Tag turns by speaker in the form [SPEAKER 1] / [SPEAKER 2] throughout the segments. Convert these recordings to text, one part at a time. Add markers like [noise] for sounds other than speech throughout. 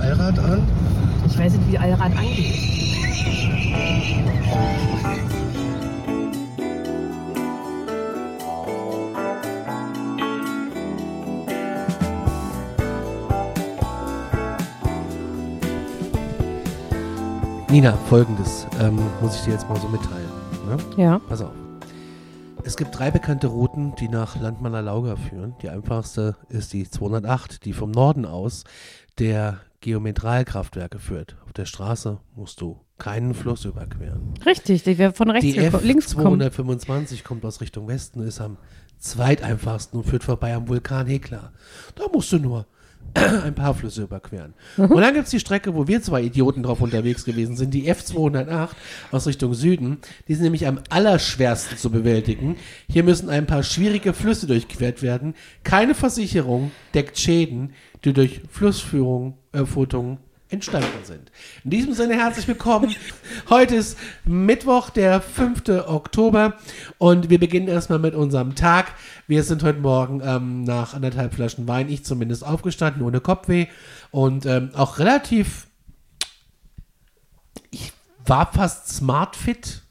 [SPEAKER 1] Allrad an?
[SPEAKER 2] Ich weiß nicht, wie Allrad angeht.
[SPEAKER 1] Nina, folgendes ähm, muss ich dir jetzt mal so mitteilen. Ne?
[SPEAKER 2] Ja.
[SPEAKER 1] Pass auf. Es gibt drei bekannte Routen, die nach Landmanner Lauga führen. Die einfachste ist die 208, die vom Norden aus der Geometralkraftwerke führt. Auf der Straße musst du keinen Fluss überqueren.
[SPEAKER 2] Richtig, die wäre von rechts
[SPEAKER 1] Die
[SPEAKER 2] geko- links gekommen.
[SPEAKER 1] F225 kommt aus Richtung Westen, ist am zweiteinfachsten und führt vorbei am Vulkan Hekla. Da musst du nur [clears throat] ein paar Flüsse überqueren.
[SPEAKER 2] Mhm.
[SPEAKER 1] Und dann gibt es die Strecke, wo wir zwei Idioten drauf unterwegs gewesen sind, die F208 aus Richtung Süden. Die sind nämlich am allerschwersten zu bewältigen. Hier müssen ein paar schwierige Flüsse durchquert werden. Keine Versicherung deckt Schäden, die durch Flussführung, äh, entstanden sind. In diesem Sinne herzlich willkommen. [laughs] Heute ist Mittwoch, der 5. Oktober und wir beginnen erstmal mit unserem Tag. Wir sind heute Morgen ähm, nach anderthalb Flaschen Wein, ich zumindest, aufgestanden, ohne Kopfweh und ähm, auch relativ, ich war fast smart fit,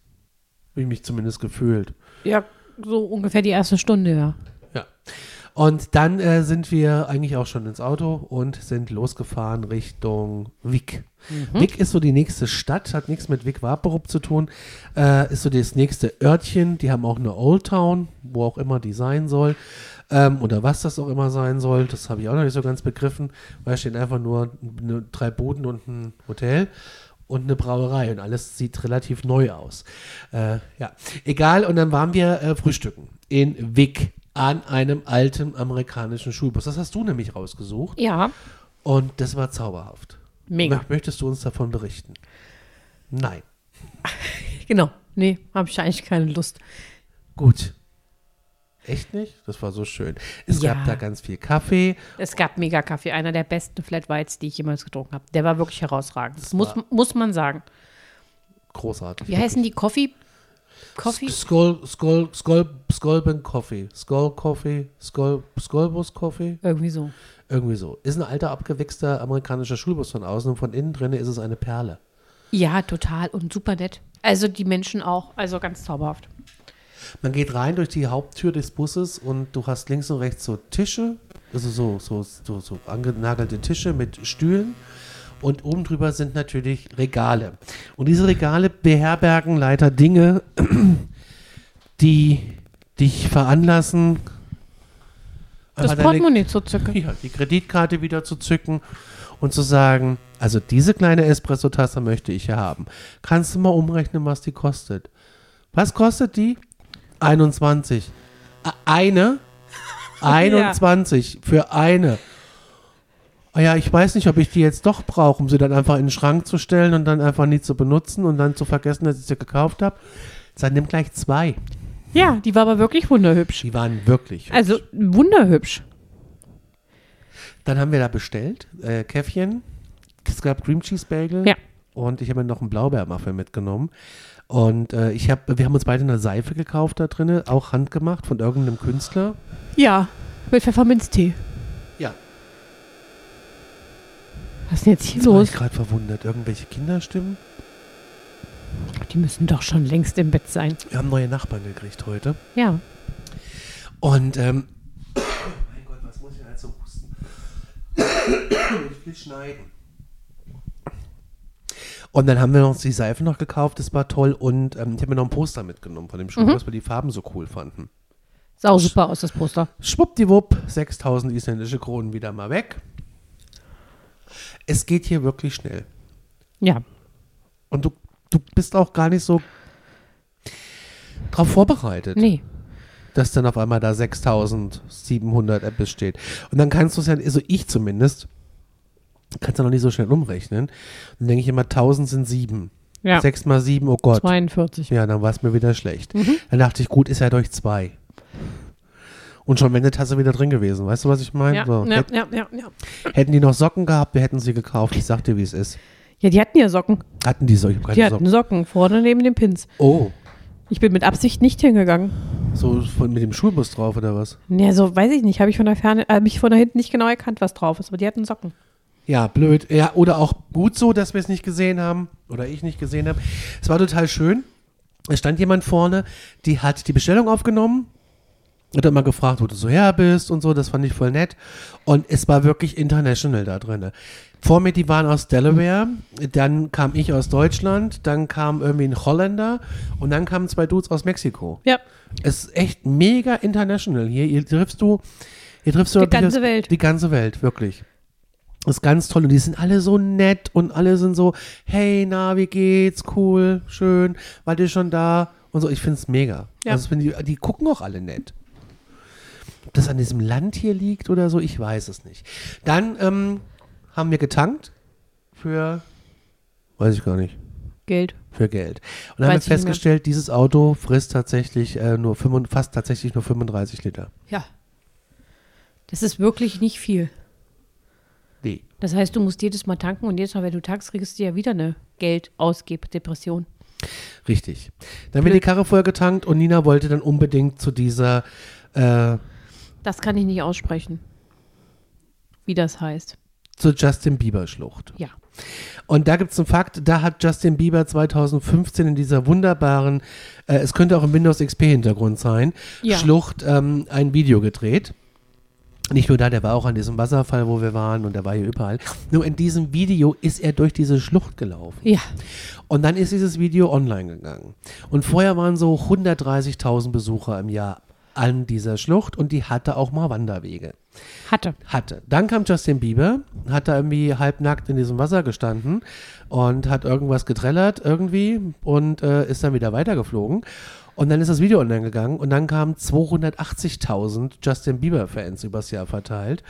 [SPEAKER 1] habe ich mich zumindest gefühlt.
[SPEAKER 2] Ja, so ungefähr die erste Stunde, ja.
[SPEAKER 1] Ja. Und dann äh, sind wir eigentlich auch schon ins Auto und sind losgefahren Richtung Wick. Wick ist so die nächste Stadt, hat nichts mit Wick Vaporup zu tun, äh, ist so das nächste Örtchen. Die haben auch eine Old Town, wo auch immer die sein soll. Ähm, oder was das auch immer sein soll, das habe ich auch noch nicht so ganz begriffen, weil es stehen einfach nur ne, drei Buden und ein Hotel und eine Brauerei und alles sieht relativ neu aus. Äh, ja, egal. Und dann waren wir äh, frühstücken in Wick an einem alten amerikanischen Schulbus. Das hast du nämlich rausgesucht
[SPEAKER 2] Ja,
[SPEAKER 1] und das war zauberhaft.
[SPEAKER 2] mega.
[SPEAKER 1] Mö- Möchtest du uns davon berichten? Nein. [laughs]
[SPEAKER 2] Genau. Nee, habe ich eigentlich keine Lust.
[SPEAKER 1] Gut. Echt nicht? Das war so schön. Es
[SPEAKER 2] Ja.
[SPEAKER 1] gab da ganz viel Kaffee.
[SPEAKER 2] Es gab mega Kaffee, einer der besten Flat Whites, die ich jemals getrunken habe. Der war wirklich herausragend. Das muss,
[SPEAKER 1] war-
[SPEAKER 2] muss man sagen.
[SPEAKER 1] Großartig.
[SPEAKER 2] Wie heißen die? Coffee? Coffee?
[SPEAKER 1] Skull, Skull, Skull, Skullben Coffee. Skull Coffee. Skull, Skullbus Coffee.
[SPEAKER 2] Irgendwie so.
[SPEAKER 1] Irgendwie so. Ist ein alter, abgewichster amerikanischer Schulbus von außen und von innen drin ist es eine Perle.
[SPEAKER 2] Ja, total und super nett. Also die Menschen auch, also ganz zauberhaft.
[SPEAKER 1] Man geht rein durch die Haupttür des Busses und du hast links und rechts so Tische, also so, so, so, so angenagelte Tische mit Stühlen. Und oben drüber sind natürlich Regale. Und diese Regale beherbergen leider Dinge, [clears throat] die dich veranlassen,
[SPEAKER 2] Das Portemonnaie zu zücken.
[SPEAKER 1] ja, die Kreditkarte wieder zu zücken und zu sagen, also diese kleine Espresso-Tasse möchte ich ja haben. Kannst du mal umrechnen, was die kostet? Was kostet die? 21. A- Eine? [laughs] 21 für eine. Ah ja, ich weiß nicht, ob ich die jetzt doch brauche, um sie dann einfach in den Schrank zu stellen und dann einfach nie zu benutzen und dann zu vergessen, dass ich sie gekauft habe. Dann nimm gleich zwei.
[SPEAKER 2] Ja, die war aber wirklich wunderhübsch.
[SPEAKER 1] Die waren wirklich.
[SPEAKER 2] Also wunderhübsch.
[SPEAKER 1] Dann haben wir da bestellt, äh, Käffchen, es gab Cream Cheese Bagel
[SPEAKER 2] Ja.
[SPEAKER 1] und ich habe mir noch einen Blaubeermuffin mitgenommen. Und äh, ich hab, wir haben uns beide eine Seife gekauft da drin, auch handgemacht von irgendeinem Künstler.
[SPEAKER 2] Ja, mit Pfefferminztee.
[SPEAKER 1] Ja.
[SPEAKER 2] Was ist denn jetzt hier
[SPEAKER 1] Jetzt war
[SPEAKER 2] los?
[SPEAKER 1] ich gerade verwundert. Irgendwelche Kinderstimmen?
[SPEAKER 2] Die müssen doch schon längst im Bett sein.
[SPEAKER 1] Wir haben neue Nachbarn gekriegt heute.
[SPEAKER 2] Ja.
[SPEAKER 1] Und, ähm, [coughs] mein Gott, was muss ich denn jetzt so husten? [coughs] ich will schneiden. Und dann haben wir uns die Seife noch gekauft, das war toll. Und ähm, ich habe mir noch ein Poster mitgenommen von dem Schuh, weil wir die Farben so cool fanden.
[SPEAKER 2] Sau super aus, das Poster.
[SPEAKER 1] Schwuppdiwupp, 6000 isländische Kronen wieder mal weg. Es geht hier wirklich schnell.
[SPEAKER 2] Ja.
[SPEAKER 1] Und du, du bist auch gar nicht so drauf vorbereitet,
[SPEAKER 2] Nee.
[SPEAKER 1] dass dann auf einmal da 6700 Apps steht. Und dann kannst du es ja, also ich zumindest, kannst du noch nicht so schnell umrechnen. Dann denke ich immer, 1000 sind 7.
[SPEAKER 2] Ja.
[SPEAKER 1] 6 mal 7, oh Gott.
[SPEAKER 2] 42.
[SPEAKER 1] Ja, dann war es mir wieder schlecht.
[SPEAKER 2] Mhm.
[SPEAKER 1] Dann dachte ich, gut, ist ja durch zwei. Und schon wenn eine Tasse wieder drin gewesen. Weißt du, was ich meine?
[SPEAKER 2] Ja,
[SPEAKER 1] so,
[SPEAKER 2] ja,
[SPEAKER 1] hätt-
[SPEAKER 2] ja, ja, ja.
[SPEAKER 1] Hätten die noch Socken gehabt, wir hätten sie gekauft. Ich sag dir, wie es ist.
[SPEAKER 2] Ja, die hatten ja Socken.
[SPEAKER 1] Hatten die so? Ich hab keine
[SPEAKER 2] Die hatten
[SPEAKER 1] Socken.
[SPEAKER 2] Socken vorne neben den Pins.
[SPEAKER 1] Oh,
[SPEAKER 2] Ich bin mit Absicht nicht hingegangen.
[SPEAKER 1] so von, mit dem Schulbus drauf oder was?
[SPEAKER 2] Ja, so weiß ich nicht. Habe ich von der Ferne, habe ich von da hinten nicht genau erkannt, was drauf ist. Aber die hatten Socken.
[SPEAKER 1] Ja, blöd. Ja, oder auch gut so, dass wir es nicht gesehen haben. Oder ich nicht gesehen habe. Es war total schön. Es stand jemand vorne, die hat die Bestellung aufgenommen. Hat immer gefragt, wo du so her bist und so. Das fand ich voll nett. Und es war wirklich international da drin. Vor mir, die waren aus Delaware. Dann kam ich aus Deutschland. Dann kam irgendwie ein Holländer. Und dann kamen zwei Dudes aus Mexiko.
[SPEAKER 2] Ja.
[SPEAKER 1] Es ist echt mega international hier. Hier triffst du, hier triffst du
[SPEAKER 2] Die ganze Welt.
[SPEAKER 1] Die ganze Welt, wirklich. Das ist ganz toll. Und die sind alle so nett und alle sind so, hey, na, wie geht's? Cool, schön, wart ihr schon da? Und so, ich finde es mega.
[SPEAKER 2] Ja.
[SPEAKER 1] Also, die, die gucken auch alle nett. Ob das an diesem Land hier liegt oder so, ich weiß es nicht. Dann ähm, haben wir getankt für, weiß ich gar nicht,
[SPEAKER 2] Geld.
[SPEAKER 1] für Geld. Und dann haben wir festgestellt, dieses Auto frisst tatsächlich äh, nur 35, fast tatsächlich nur 35 Liter.
[SPEAKER 2] Ja. Das ist wirklich nicht viel.
[SPEAKER 1] Nee.
[SPEAKER 2] Das heißt, du musst jedes Mal tanken und jedes Mal, wenn du tankst, kriegst du ja wieder eine Geldausgeb-Depression.
[SPEAKER 1] Richtig. Dann wird die Karre voll getankt und Nina wollte dann unbedingt zu dieser, äh,
[SPEAKER 2] Das kann ich nicht aussprechen. Wie das heißt.
[SPEAKER 1] zur Justin Bieber Schlucht.
[SPEAKER 2] Ja.
[SPEAKER 1] Und da gibt es einen Fakt, da hat Justin Bieber 2015 in dieser wunderbaren, äh, es könnte auch im Windows XP Hintergrund sein,
[SPEAKER 2] Ja.
[SPEAKER 1] Schlucht ähm, ein Video gedreht. Nicht nur da, der war auch an diesem Wasserfall, wo wir waren und der war hier überall. Nur in diesem Video ist er durch diese Schlucht gelaufen.
[SPEAKER 2] Ja.
[SPEAKER 1] Und dann ist dieses Video online gegangen. Und vorher waren so 130.000 Besucher im Jahr an dieser Schlucht und die hatte auch mal Wanderwege.
[SPEAKER 2] Hatte.
[SPEAKER 1] Hatte. Dann kam Justin Bieber, hat da irgendwie halbnackt in diesem Wasser gestanden und hat irgendwas getrellert irgendwie und äh, ist dann wieder weitergeflogen. Und dann ist das Video online gegangen und dann kamen 280.000 Justin Bieber-Fans übers Jahr verteilt.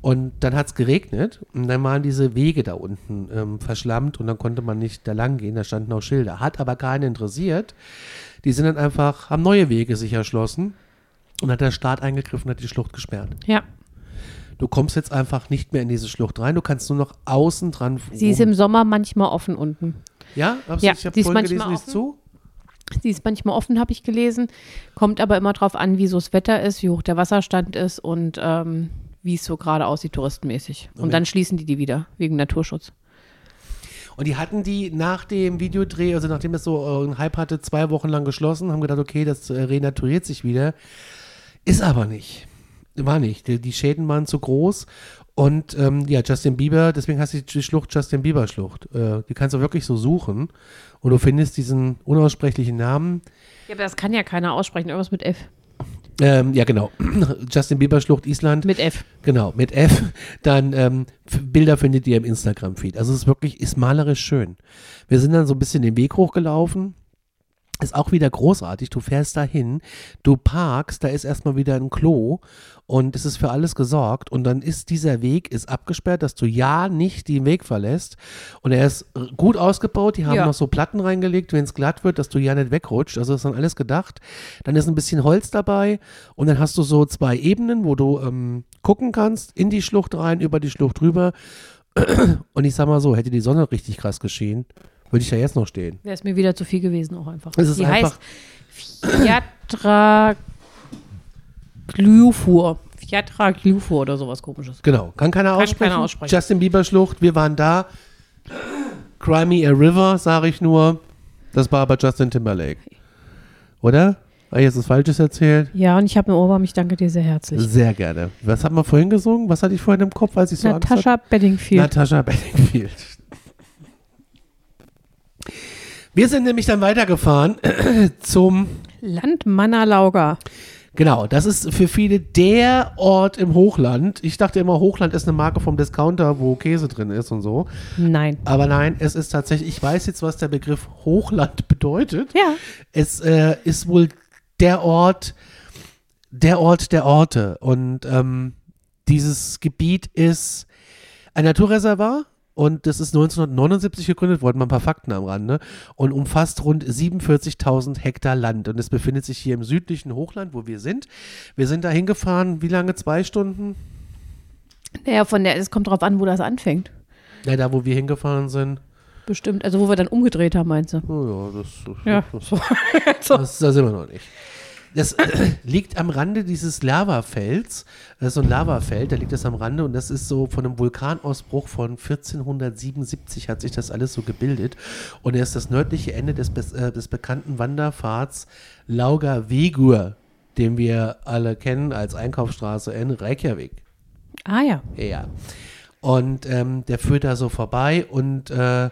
[SPEAKER 1] Und dann hat es geregnet und dann waren diese Wege da unten ähm, verschlammt und dann konnte man nicht da lang gehen, da standen auch Schilder. Hat aber keinen interessiert. Die sind dann einfach, haben neue Wege sich erschlossen und hat der Staat eingegriffen und hat die Schlucht gesperrt.
[SPEAKER 2] Ja.
[SPEAKER 1] Du kommst jetzt einfach nicht mehr in diese Schlucht rein. Du kannst nur noch außen dran.
[SPEAKER 2] Sie ist im Sommer manchmal offen unten.
[SPEAKER 1] ja,
[SPEAKER 2] Ja,
[SPEAKER 1] ich habe vorhin gelesen, die ist zu.
[SPEAKER 2] Sie ist manchmal offen, habe ich gelesen. Kommt aber immer drauf an, wie so das Wetter ist, wie hoch der Wasserstand ist und ähm, wie es so gerade aussieht, touristenmäßig. Und
[SPEAKER 1] Okay.
[SPEAKER 2] dann schließen die die wieder, wegen Naturschutz.
[SPEAKER 1] Und die hatten die nach dem Videodreh, also nachdem das so äh, einen Hype hatte, zwei Wochen lang geschlossen, haben gedacht, okay, das äh, renaturiert sich wieder. Ist aber nicht. War nicht. Die, Schäden waren zu groß. Und ähm, ja, Justin Bieber, deswegen heißt die die Schlucht Justin Bieber Schlucht. Äh, die kannst du wirklich so suchen. Und du findest diesen unaussprechlichen Namen.
[SPEAKER 2] Ja, aber das kann ja keiner aussprechen. Irgendwas mit F.
[SPEAKER 1] Ähm, ja, genau. [clears throat] Justin Bieber Schlucht Island.
[SPEAKER 2] Mit F.
[SPEAKER 1] Genau, mit F. Dann ähm, Bilder findet ihr im Instagram-Feed. Also es ist wirklich, ist malerisch schön. Wir sind dann so ein bisschen den Weg hochgelaufen. Ist auch wieder großartig. Du fährst dahin, du parkst, da ist erstmal wieder ein Klo und es ist für alles gesorgt. Und dann ist dieser Weg ist abgesperrt, dass du ja nicht den Weg verlässt. Und er ist gut ausgebaut. Die haben
[SPEAKER 2] Ja.
[SPEAKER 1] noch so Platten reingelegt, wenn es glatt wird, dass du ja nicht wegrutscht. Also ist dann alles gedacht. Dann ist ein bisschen Holz dabei und dann hast du so zwei Ebenen, wo du ähm, gucken kannst, in die Schlucht rein, über die Schlucht rüber. [clears throat] Und ich sag mal so, hätte die Sonne richtig krass geschienen, würde ich da jetzt noch stehen.
[SPEAKER 2] Wäre es mir wieder zu viel gewesen auch einfach.
[SPEAKER 1] Es ist
[SPEAKER 2] Die
[SPEAKER 1] einfach-
[SPEAKER 2] heißt Fiatra Glufur. Fiatra Glufur oder sowas komisches.
[SPEAKER 1] Genau, kann keiner
[SPEAKER 2] Kann
[SPEAKER 1] aussprechen.
[SPEAKER 2] keiner aussprechen.
[SPEAKER 1] Justin Bieber Schlucht, wir waren da. Cry Me a River, sage ich nur. Das war aber Justin Timberlake. Oder? Habe ich jetzt was Falsches erzählt?
[SPEAKER 2] Ja, und ich habe einen Ohrwurm. Ich danke dir sehr herzlich.
[SPEAKER 1] Sehr gerne. Was hat man vorhin gesungen? Was hatte ich vorhin im Kopf, als ich so Angst hatte?
[SPEAKER 2] Natascha Bedingfield.
[SPEAKER 1] Natascha Bedingfield. Wir sind nämlich dann weitergefahren [clears throat] zum,
[SPEAKER 2] Land Mannerlauger.
[SPEAKER 1] genau, das ist für viele der Ort im Hochland. Ich dachte immer, Hochland ist eine Marke vom Discounter, wo Käse drin ist und so.
[SPEAKER 2] Nein.
[SPEAKER 1] Aber nein, es ist tatsächlich, ich weiß jetzt, was der Begriff Hochland [laughs] bedeutet.
[SPEAKER 2] Ja.
[SPEAKER 1] Es äh, ist wohl der Ort, der Ort der Orte. Und ähm, dieses Gebiet ist ein Naturreservat. Und das ist 1979 gegründet worden, mal ein paar Fakten am Rande, und umfasst rund 47.000 Hektar Land. Und es befindet sich hier im südlichen Hochland, wo wir sind. Wir sind da hingefahren, wie lange? Zwei Stunden?
[SPEAKER 2] Naja, von der, es kommt drauf an, wo das anfängt.
[SPEAKER 1] Ja, da, wo wir hingefahren sind.
[SPEAKER 2] Bestimmt. Also, wo wir dann umgedreht haben, meinst du?
[SPEAKER 1] Oh ja, das,
[SPEAKER 2] Ja.
[SPEAKER 1] das,
[SPEAKER 2] So. [laughs] so.
[SPEAKER 1] das, da sind wir noch nicht. Das äh, liegt am Rande dieses Lavafels. Das ist so ein Lavafeld, da liegt das am Rande und das ist so von einem Vulkanausbruch von 1477 hat sich das alles so gebildet. Und er ist das nördliche Ende des, äh, des bekannten Wanderpfads Lauga Vegur, den wir alle kennen als Einkaufsstraße in Reykjavik.
[SPEAKER 2] Ah ja.
[SPEAKER 1] Ja. Und ähm, der führt da so vorbei und äh,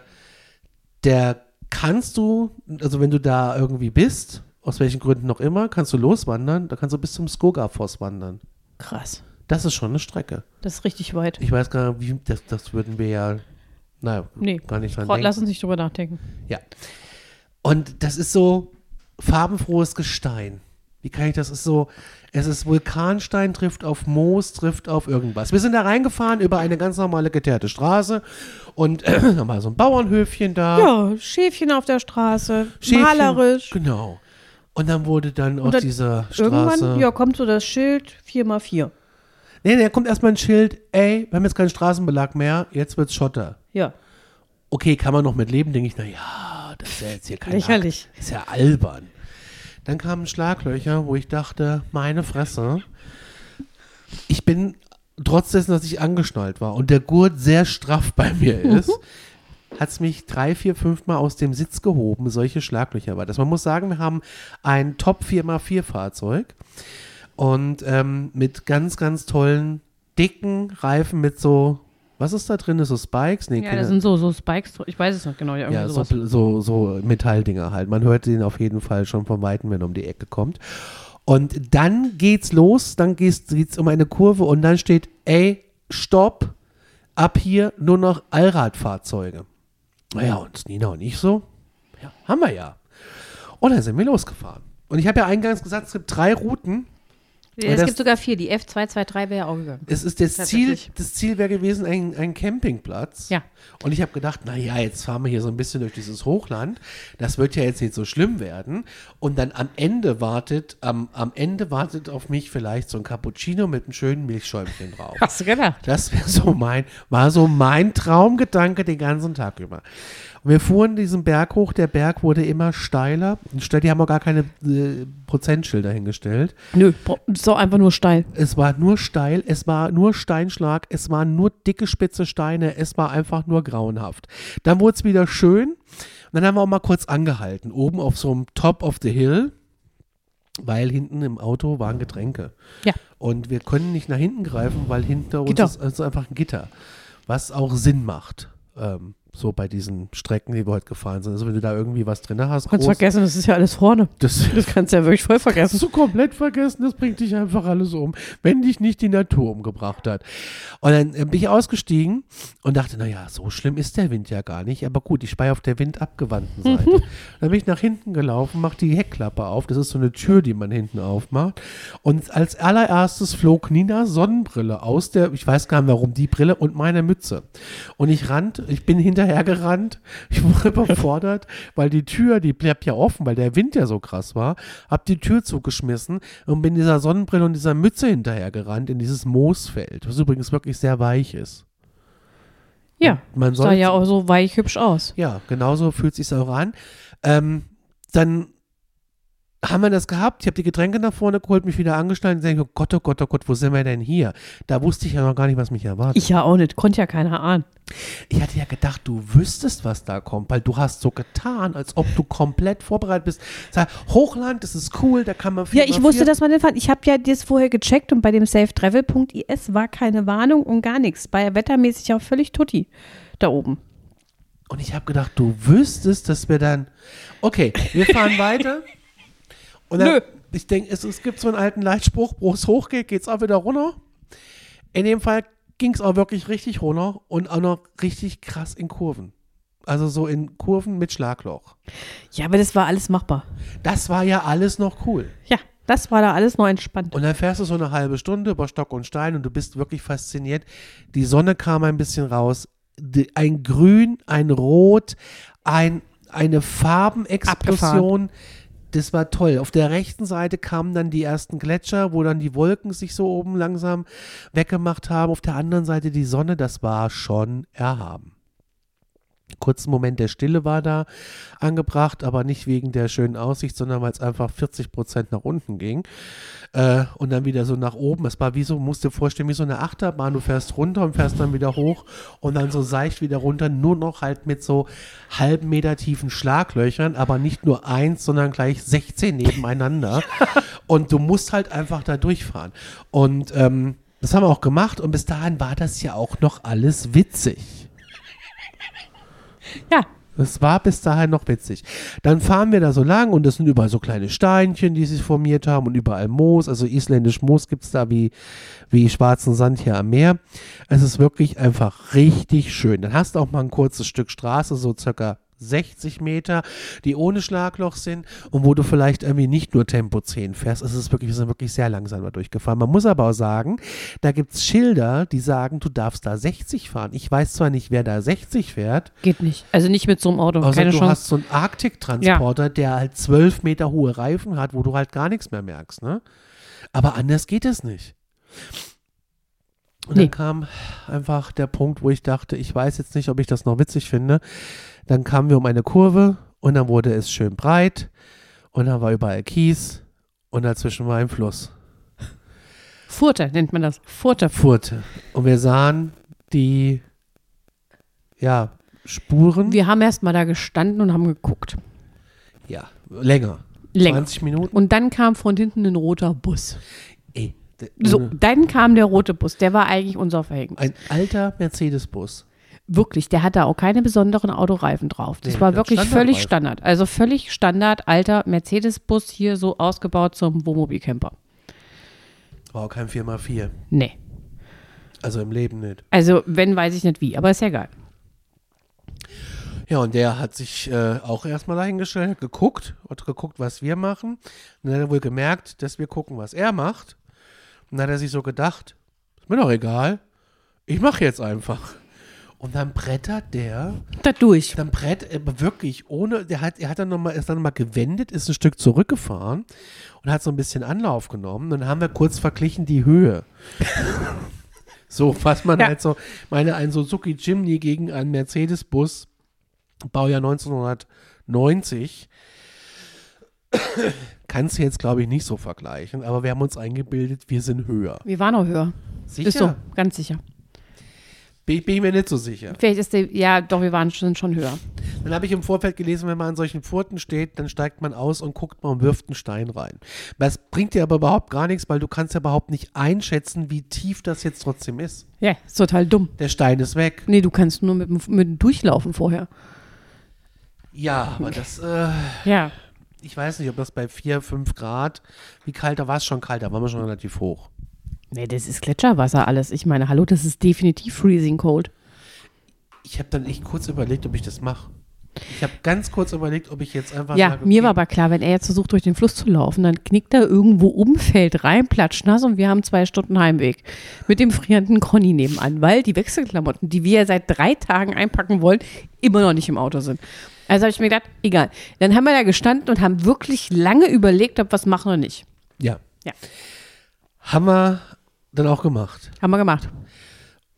[SPEAKER 1] der kannst du, also wenn du da irgendwie bist, aus welchen Gründen noch immer, kannst du loswandern, da kannst du bis zum Skogafoss wandern.
[SPEAKER 2] Krass.
[SPEAKER 1] Das ist schon eine Strecke.
[SPEAKER 2] Das ist richtig weit.
[SPEAKER 1] Ich weiß gar nicht, wie, das, das würden wir ja, naja,
[SPEAKER 2] Nee.
[SPEAKER 1] gar nicht dran denken.
[SPEAKER 2] lass uns nicht drüber nachdenken.
[SPEAKER 1] Ja. Und das ist so farbenfrohes Gestein. Wie kann ich das? Ist so, es ist Vulkanstein, trifft auf Moos, trifft auf irgendwas. Wir sind da reingefahren über eine ganz normale geteerte Straße und äh, [clears throat] haben mal so ein Bauernhöfchen da.
[SPEAKER 2] Ja, Schäfchen auf der Straße,
[SPEAKER 1] Schäfchen.
[SPEAKER 2] malerisch.
[SPEAKER 1] Genau. Und dann wurde dann auf
[SPEAKER 2] dann
[SPEAKER 1] dieser Straße.
[SPEAKER 2] Irgendwann, ja, kommt so das Schild 4x4.
[SPEAKER 1] Nee, da kommt erstmal ein Schild, ey, wir haben jetzt keinen Straßenbelag mehr, jetzt wird's Schotter.
[SPEAKER 2] Ja,
[SPEAKER 1] Okay, kann man noch mit leben, denke ich, na ja, das ist ja jetzt hier kein
[SPEAKER 2] lächerlich.
[SPEAKER 1] Akt. Ist ja albern. Dann kamen Schlaglöcher, wo ich dachte, meine Fresse. Ich bin, trotz dessen, dass ich angeschnallt war und der Gurt sehr straff bei mir [laughs] ist, hat es mich drei, vier, fünf Mal aus dem Sitz gehoben. Solche Schlaglöcher war das. Man muss sagen, wir haben ein Top 4x4 Fahrzeug und ähm, mit ganz, ganz tollen, dicken Reifen mit so, was ist da drin? Ist so Spikes? Nee,
[SPEAKER 2] Ja, das sind so, so Spikes, ich weiß es nicht genau, ja,
[SPEAKER 1] ja, so, so, so Metalldinger halt. Man hört den auf jeden Fall schon von Weitem, wenn er um die Ecke kommt. Und dann geht's los, dann geht's, geht's um eine Kurve und dann steht, ey, stopp, ab hier nur noch Allradfahrzeuge. Naja, und Nina und ich so, ja, haben wir ja. Und dann sind wir losgefahren. Und ich habe ja eingangs gesagt, es gibt drei Routen.
[SPEAKER 2] Ja, es gibt sogar vier, die F223 wäre ja auch gegangen.
[SPEAKER 1] Es ist das Ziel, das Ziel wäre gewesen, ein, ein Campingplatz.
[SPEAKER 2] Ja.
[SPEAKER 1] Und ich habe gedacht, naja, jetzt fahren wir hier so ein bisschen durch dieses Hochland. Das wird ja jetzt nicht so schlimm werden. Und dann am Ende wartet, am, am Ende wartet auf mich vielleicht so ein Cappuccino mit einem schönen Milchschäumchen drauf. [laughs]
[SPEAKER 2] Hast du gedacht?
[SPEAKER 1] Das wäre so mein, war so mein Traumgedanke den ganzen Tag über. Und wir fuhren diesen Berg hoch, der Berg wurde immer steiler. Und Die haben auch gar keine äh, Prozentschilder hingestellt.
[SPEAKER 2] Nö, ist doch einfach nur steil.
[SPEAKER 1] Es war nur steil, es war nur Steinschlag, es waren nur dicke spitze Steine, es war einfach nur grauenhaft. Dann wurde es wieder schön und dann haben wir auch mal kurz angehalten, oben auf so einem Top of the Hill, weil hinten im Auto waren Getränke.
[SPEAKER 2] Ja.
[SPEAKER 1] Und wir können nicht nach hinten greifen, weil hinter uns
[SPEAKER 2] Gitter.
[SPEAKER 1] ist also einfach ein Gitter, was auch Sinn macht. Ähm, so bei diesen Strecken, die wir heute gefahren sind. Also wenn du da irgendwie was drin hast,
[SPEAKER 2] Kannst
[SPEAKER 1] groß,
[SPEAKER 2] vergessen, das ist ja alles vorne.
[SPEAKER 1] das, [laughs]
[SPEAKER 2] Das kannst du ja wirklich voll
[SPEAKER 1] Kannst
[SPEAKER 2] vergessen.
[SPEAKER 1] du komplett vergessen, das bringt dich einfach alles um, wenn dich nicht die Natur umgebracht hat. Und dann äh, bin ich ausgestiegen und dachte, naja, so schlimm ist der Wind ja gar nicht. Aber gut, ich war auf der windabgewandten Seite. dann bin ich nach hinten gelaufen, mach die Heckklappe auf. Das ist so eine Tür, die man hinten aufmacht. Und als allererstes flog Ninas Sonnenbrille aus der, ich weiß gar nicht warum, die Brille und meine Mütze. Und ich rannte, ich bin hinterhergerannt, ich war [laughs] überfordert, weil die Tür, die bleibt ja offen, weil der Wind ja so krass war, hab die Tür zugeschmissen und bin dieser Sonnenbrille und dieser Mütze hinterhergerannt in dieses Moosfeld, was übrigens wirklich sehr weich ist.
[SPEAKER 2] Ja,
[SPEAKER 1] Man
[SPEAKER 2] sah ja auch so weich hübsch aus.
[SPEAKER 1] ja, genauso fühlt sich auch an. Ähm, dann haben wir das gehabt. Ich habe die Getränke nach vorne geholt, mich wieder angeschnallt und denke, oh Gott, oh Gott, oh Gott, wo sind wir denn hier? Da wusste ich ja noch gar nicht, was mich erwartet.
[SPEAKER 2] Ich ja auch nicht, konnte ja keiner ahnen.
[SPEAKER 1] Ich hatte ja gedacht, du wüsstest, was da kommt, weil du hast so getan, als ob du komplett vorbereitet bist. Sag, Hochland, das ist cool, da kann man
[SPEAKER 2] Ja, ich wusste,
[SPEAKER 1] das.
[SPEAKER 2] dass man den fand. Ich habe ja das vorher gecheckt und bei dem safetravel.is war keine Warnung und gar nichts. Bei wettermäßig auch völlig tutti da oben.
[SPEAKER 1] Und ich habe gedacht, du wüsstest, dass wir dann. Okay, wir fahren weiter. [laughs] Und dann,
[SPEAKER 2] Nö.
[SPEAKER 1] ich denke, es, es gibt so einen alten Leitspruch, wo es hochgeht, geht es auch wieder runter. In dem Fall ging es auch wirklich richtig runter und auch noch richtig krass in Kurven. Also so in Kurven mit Schlagloch.
[SPEAKER 2] Ja, aber das war alles machbar.
[SPEAKER 1] Das war ja alles noch cool.
[SPEAKER 2] Ja, das war da alles noch entspannt.
[SPEAKER 1] Und dann fährst du so eine halbe Stunde über Stock und Stein und du bist wirklich fasziniert. Die Sonne kam ein bisschen raus. Die, ein Grün, ein Rot, ein, eine Farbenexplosion. Das war toll. Auf der rechten Seite kamen dann die ersten Gletscher, wo dann die Wolken sich so oben langsam weggemacht haben. Auf der anderen Seite die Sonne. Das war schon erhaben. Kurzen Moment der Stille war da angebracht, aber nicht wegen der schönen Aussicht, sondern weil es einfach 40 Prozent nach unten ging. Äh, und dann wieder so nach oben. Es war wie so, musst dir vorstellen, wie so eine Achterbahn. Du fährst runter und fährst dann wieder hoch und dann so seicht wieder runter. Nur noch halt mit so halben Meter tiefen Schlaglöchern, aber nicht nur eins, sondern gleich 16 nebeneinander. [laughs] und du musst halt einfach da durchfahren. Und ähm, das haben wir auch gemacht und bis dahin war das ja auch noch alles witzig.
[SPEAKER 2] Ja,
[SPEAKER 1] Das war bis dahin noch witzig. Dann fahren wir da so lang und es sind überall so kleine Steinchen, die sich formiert haben und überall Moos. Also isländisch Moos gibt es da wie, wie schwarzen Sand hier am Meer. Es ist wirklich einfach richtig schön. Dann hast du auch mal ein kurzes Stück Straße, so circa 60 Meter, die ohne Schlagloch sind und wo du vielleicht irgendwie nicht nur Tempo 10 fährst. Es ist wirklich, wir sind wirklich sehr langsam da durchgefahren. Man muss aber auch sagen, da gibt es Schilder, die sagen, du darfst da 60 fahren. Ich weiß zwar nicht, wer da 60 fährt,
[SPEAKER 2] geht nicht. Also nicht mit so einem Auto.
[SPEAKER 1] Außer
[SPEAKER 2] Keine
[SPEAKER 1] du
[SPEAKER 2] Chance.
[SPEAKER 1] hast so einen Arktik-Transporter, der halt zwölf Meter hohe Reifen hat, wo du halt gar nichts mehr merkst, ne? Aber anders geht es nicht. Und
[SPEAKER 2] Nee.
[SPEAKER 1] dann kam einfach der Punkt, wo ich dachte, ich weiß jetzt nicht, ob ich das noch witzig finde. Dann kamen wir um eine Kurve und dann wurde es schön breit und dann war überall Kies und dazwischen war ein Fluss.
[SPEAKER 2] Furte nennt man das. Furte.
[SPEAKER 1] Furte. Und wir sahen die, ja, Spuren.
[SPEAKER 2] Wir haben erst mal da gestanden und haben geguckt.
[SPEAKER 1] ja, länger.
[SPEAKER 2] Länger.
[SPEAKER 1] 20 Minuten.
[SPEAKER 2] Und dann kam von hinten ein roter Bus. So,
[SPEAKER 1] ohne-
[SPEAKER 2] dann kam der rote Bus. Der war eigentlich unser Verhängnis.
[SPEAKER 1] Ein alter Mercedes-Bus.
[SPEAKER 2] Wirklich, der hatte auch keine besonderen Autoreifen drauf. Das
[SPEAKER 1] Nee,
[SPEAKER 2] war wirklich
[SPEAKER 1] Standardreifen.
[SPEAKER 2] völlig Standard. Also völlig Standard, alter Mercedes-Bus hier so ausgebaut zum Wohnmobilcamper.
[SPEAKER 1] War auch kein 4x4.
[SPEAKER 2] Nee.
[SPEAKER 1] Also im Leben nicht.
[SPEAKER 2] Also, wenn, weiß ich nicht wie, aber ist ja geil.
[SPEAKER 1] Ja, und der hat sich äh, auch erstmal dahingestellt, hat geguckt, hat geguckt, was wir machen. Und dann hat er wohl gemerkt, dass wir gucken, was er macht. Und dann hat er sich so gedacht, ist mir doch egal, ich mache jetzt einfach. Und dann brettert der,
[SPEAKER 2] Da durch.
[SPEAKER 1] dann brett, aber wirklich ohne, der hat, er hat dann nochmal, ist dann nochmal gewendet, ist ein Stück zurückgefahren und hat so ein bisschen Anlauf genommen. Und dann haben wir kurz verglichen die Höhe. [laughs] so, was man
[SPEAKER 2] Ja.
[SPEAKER 1] halt so, meine, ein Suzuki Jimny gegen einen Mercedes-Bus, Baujahr 1990, kannst du jetzt, glaube ich, nicht so vergleichen, aber wir haben uns eingebildet, wir sind höher.
[SPEAKER 2] Wir waren noch höher.
[SPEAKER 1] Sicher?
[SPEAKER 2] Ist so, ganz sicher.
[SPEAKER 1] Bin, bin ich mir nicht so sicher.
[SPEAKER 2] Vielleicht ist der, ja, doch, wir waren schon, schon höher.
[SPEAKER 1] Dann habe ich im Vorfeld gelesen, wenn man an solchen Furten steht, dann steigt man aus und guckt mal und wirft einen Stein rein. Das bringt dir aber überhaupt gar nichts, weil du kannst ja überhaupt nicht einschätzen, wie tief das jetzt trotzdem ist.
[SPEAKER 2] Ja, ist total dumm.
[SPEAKER 1] Der Stein ist weg.
[SPEAKER 2] Nee, du kannst nur mit, dem- mit durchlaufen vorher.
[SPEAKER 1] Ja, aber das, äh,
[SPEAKER 2] Ja.
[SPEAKER 1] Ich weiß nicht, ob das bei 4, 5 Grad, wie kalt, da war es schon kalt, da waren wir schon relativ hoch.
[SPEAKER 2] Nee, das ist Gletscherwasser alles. Ich meine, hallo, das ist definitiv freezing cold.
[SPEAKER 1] Ich habe dann echt kurz überlegt, ob ich das mache. Ich habe ganz kurz überlegt, ob ich jetzt einfach
[SPEAKER 2] Ja,
[SPEAKER 1] sage,
[SPEAKER 2] mir war aber klar, wenn er jetzt versucht, durch den Fluss zu laufen, dann knickt er irgendwo um, fällt rein, platscht nass und wir haben zwei Stunden Heimweg. Mit dem frierenden Conny nebenan, weil die Wechselklamotten, die wir seit drei Tagen einpacken wollen, immer noch nicht im Auto sind. Also habe ich mir gedacht, egal. Dann haben wir da gestanden und haben wirklich lange überlegt, ob wir es machen oder nicht.
[SPEAKER 1] Ja.
[SPEAKER 2] Ja.
[SPEAKER 1] Haben wir dann auch gemacht.
[SPEAKER 2] Haben wir gemacht.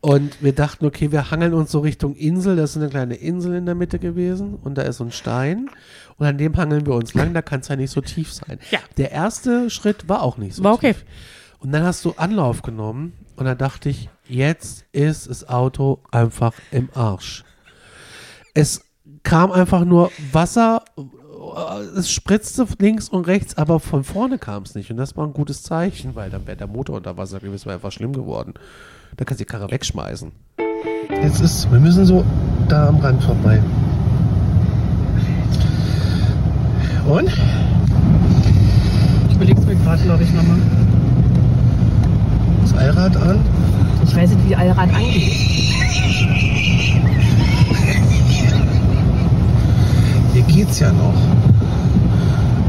[SPEAKER 1] Und wir dachten, okay, wir hangeln uns so Richtung Insel. Das ist eine kleine Insel in der Mitte gewesen. Und da ist so ein Stein. Und an dem hangeln wir uns lang. Da kann es ja nicht so tief sein.
[SPEAKER 2] Ja.
[SPEAKER 1] Der erste Schritt war auch nicht so
[SPEAKER 2] War okay.
[SPEAKER 1] tief. Und dann hast du Anlauf genommen. Und dann dachte ich, jetzt ist das Auto einfach im Arsch. Es kam einfach nur Wasser. Es spritzte links und rechts, aber von vorne kam es nicht. Und das war ein gutes Zeichen, weil dann wäre der Motor unter Wasser gewesen, wäre einfach schlimm geworden. Da kannst du die Karre wegschmeißen. Jetzt ist, wir müssen so da am Rand vorbei. Und?
[SPEAKER 2] Ich überlege es mir gerade, glaube ich, nochmal.
[SPEAKER 1] Das Allrad an.
[SPEAKER 2] Ich weiß nicht, wie Allrad angeht.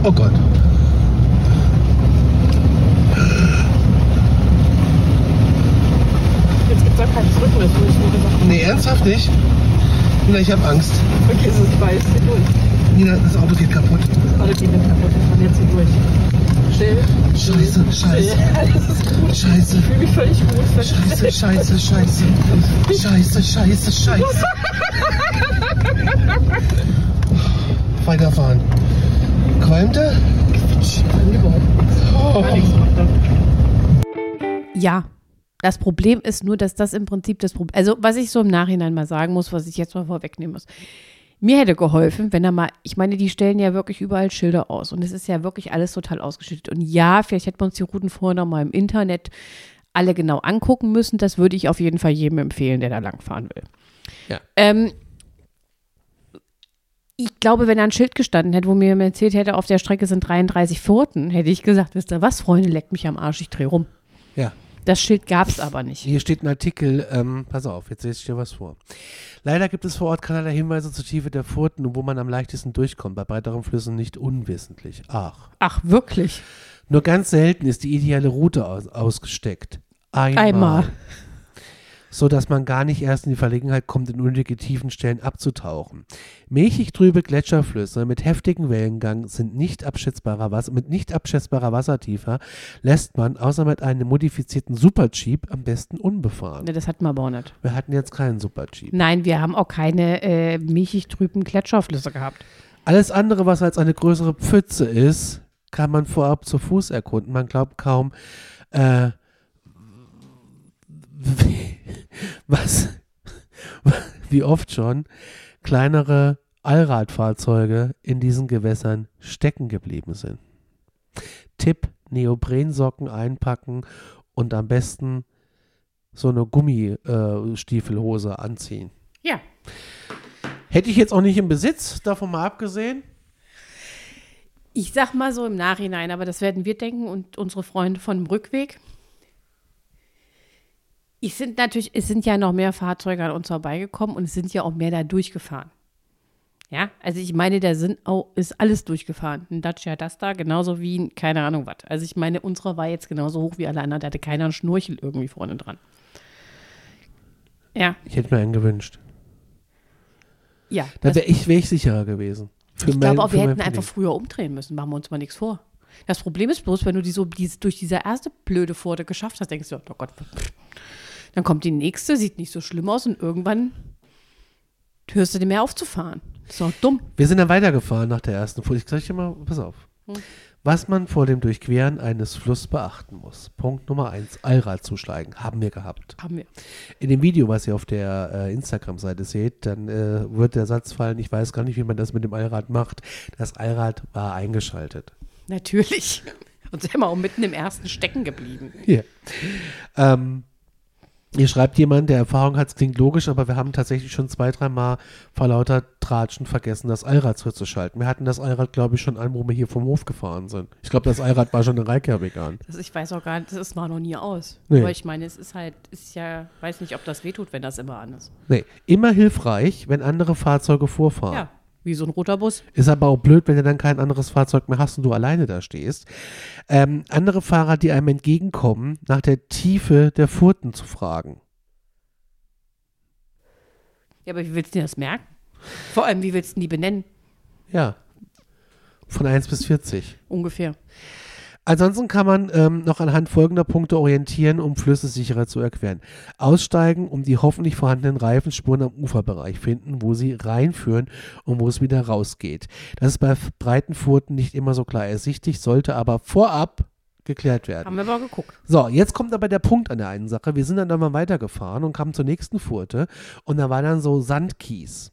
[SPEAKER 1] Oh Gott.
[SPEAKER 2] Jetzt gibt es auch keinen Zurück mehr, so ich nur gesagt.
[SPEAKER 1] Nee, ernsthaft nicht? Nina, ich habe Angst.
[SPEAKER 2] Okay, so ich weiß, durch.
[SPEAKER 1] Nina, das Auto geht kaputt.
[SPEAKER 2] Das Auto geht nicht kaputt, ich fahren jetzt hier durch. Still.
[SPEAKER 1] Scheiße, scheiße,
[SPEAKER 2] Ja, ist
[SPEAKER 1] scheiße.
[SPEAKER 2] Ich fühle mich völlig gut.
[SPEAKER 1] Scheiße, scheiße, scheiße. Scheiße, scheiße, scheiße. [laughs] Qualmte?
[SPEAKER 2] Ja. Das Problem ist nur, dass das im Prinzip das Problem, also was ich so im Nachhinein mal sagen muss, was ich jetzt mal vorwegnehmen muss. Mir hätte geholfen, wenn er mal, ich meine, die stellen ja wirklich überall Schilder aus und es ist ja wirklich alles total ausgeschüttet. Und ja, vielleicht hätten wir uns die Routen vorher noch mal im Internet alle genau angucken müssen. Das würde ich auf jeden Fall jedem empfehlen, der da langfahren will.
[SPEAKER 1] Ja.
[SPEAKER 2] Ähm, ich glaube, wenn da ein Schild gestanden hätte, wo mir erzählt hätte, auf der Strecke sind 33 Furten, hätte ich gesagt, wisst ihr was, Freunde, leckt mich am Arsch, ich drehe rum.
[SPEAKER 1] Ja.
[SPEAKER 2] Das Schild gab es aber nicht.
[SPEAKER 1] Hier steht ein Artikel, ähm, pass auf, jetzt lese ich dir was vor. Leider gibt es vor Ort keinerlei Hinweise zur Tiefe der Furten und wo man am leichtesten durchkommt, bei breiteren Flüssen nicht unwissentlich. Ach.
[SPEAKER 2] Ach, wirklich?
[SPEAKER 1] Nur ganz selten ist die ideale Route aus ausgesteckt. Einmal.
[SPEAKER 2] Einmal.
[SPEAKER 1] So dass man gar nicht erst in die Verlegenheit kommt, in unnötige tiefen Stellen abzutauchen. Milchig trübe Gletscherflüsse mit heftigem Wellengang sind nicht abschätzbarer Wasser, mit nicht abschätzbarer Wassertiefe lässt man, außer mit einem modifizierten Superjeep, am besten unbefahren.
[SPEAKER 2] Ne, das hatten wir aber auch nicht.
[SPEAKER 1] Wir hatten jetzt keinen Superjeep.
[SPEAKER 2] Nein, wir haben auch keine äh, milchig trüben Gletscherflüsse gehabt.
[SPEAKER 1] Alles andere, was als eine größere Pfütze ist, kann man vorab zu Fuß erkunden. Man glaubt kaum, äh, was, [laughs] wie oft schon kleinere Allradfahrzeuge in diesen Gewässern stecken geblieben sind. Tipp, Neoprensocken einpacken und am besten so eine Gummistiefelhose anziehen.
[SPEAKER 2] Ja.
[SPEAKER 1] Hätte ich jetzt auch nicht im Besitz, davon mal abgesehen.
[SPEAKER 2] Ich sag mal so im Nachhinein, aber das werden wir denken und unsere Freunde von dem Rückweg. Ich sind natürlich, es sind ja noch mehr Fahrzeuge an uns vorbeigekommen und es sind ja auch mehr da durchgefahren. Ja, also ich meine, da sind auch, ist alles durchgefahren. Ein Dacia Duster, genauso wie ein, keine Ahnung was. Also ich meine, unsere war jetzt genauso hoch wie alle anderen, da hatte keiner einen Schnurchel irgendwie vorne dran. Ja,
[SPEAKER 1] Ich hätte mir einen gewünscht.
[SPEAKER 2] ja.
[SPEAKER 1] Da
[SPEAKER 2] das-
[SPEAKER 1] wäre ich, wär ich sicherer gewesen. Für
[SPEAKER 2] Ich
[SPEAKER 1] mein-
[SPEAKER 2] glaube auch, wir hätten einfach früher umdrehen müssen. Machen wir uns mal nichts vor. Das Problem ist bloß, wenn du die so dies, durch diese erste blöde Pforte geschafft hast, denkst du, oh Gott, dann kommt die nächste, sieht nicht so schlimm aus und irgendwann hörst du dir mehr aufzufahren. Ist doch dumm.
[SPEAKER 1] Wir sind dann weitergefahren nach der ersten Folge. Ich sag dir mal, pass auf.
[SPEAKER 2] Hm.
[SPEAKER 1] Was man vor dem Durchqueren eines Flusses beachten muss. Punkt Nummer eins, Allrad zuschlagen. Haben wir gehabt.
[SPEAKER 2] Haben wir.
[SPEAKER 1] In dem Video, was ihr auf der äh, Instagram-Seite seht, dann äh, wird der Satz fallen, ich weiß gar nicht, wie man das mit dem Allrad macht. Das Allrad war eingeschaltet.
[SPEAKER 2] Natürlich. [laughs] Und sind wir auch mitten im ersten stecken geblieben.
[SPEAKER 1] Hier. Ähm, hier schreibt jemand, der Erfahrung hat, es klingt logisch, aber wir haben tatsächlich schon zwei, dreimal vor lauter Tratschen vergessen, das Allrad zuzuschalten. Wir hatten das Allrad, glaube ich, schon an, wo wir hier vom Hof gefahren sind. Ich glaube, das Allrad war schon in Reykjavik an.
[SPEAKER 2] Das, ich weiß auch gar nicht, das war noch nie aus.
[SPEAKER 1] Nee.
[SPEAKER 2] Aber ich meine, es ist halt, ist ja, weiß nicht, ob das wehtut, wenn das immer an ist.
[SPEAKER 1] Nee, immer hilfreich, wenn andere Fahrzeuge vorfahren.
[SPEAKER 2] Ja, wie so ein roter Bus.
[SPEAKER 1] Ist aber auch blöd, wenn du dann kein anderes Fahrzeug mehr hast und du alleine da stehst. Ähm, andere Fahrer, die einem entgegenkommen, nach der Tiefe der Furten zu fragen.
[SPEAKER 2] Ja, aber wie willst du denn das merken? Vor allem, wie willst du die benennen?
[SPEAKER 1] Ja. Von 1 bis 40.
[SPEAKER 2] Ungefähr.
[SPEAKER 1] Ansonsten kann man ähm, noch anhand folgender Punkte orientieren, um Flüsse sicherer zu erqueren. Aussteigen, um die hoffentlich vorhandenen Reifenspuren am Uferbereich finden, wo sie reinführen und wo es wieder rausgeht. Das ist bei breiten Furten nicht immer so klar ersichtlich, sollte aber vorab geklärt werden.
[SPEAKER 2] Haben wir aber geguckt.
[SPEAKER 1] So, jetzt kommt aber der Punkt an der einen Sache. Wir sind dann einmal weitergefahren und kamen zur nächsten Furte und da war dann so Sandkies.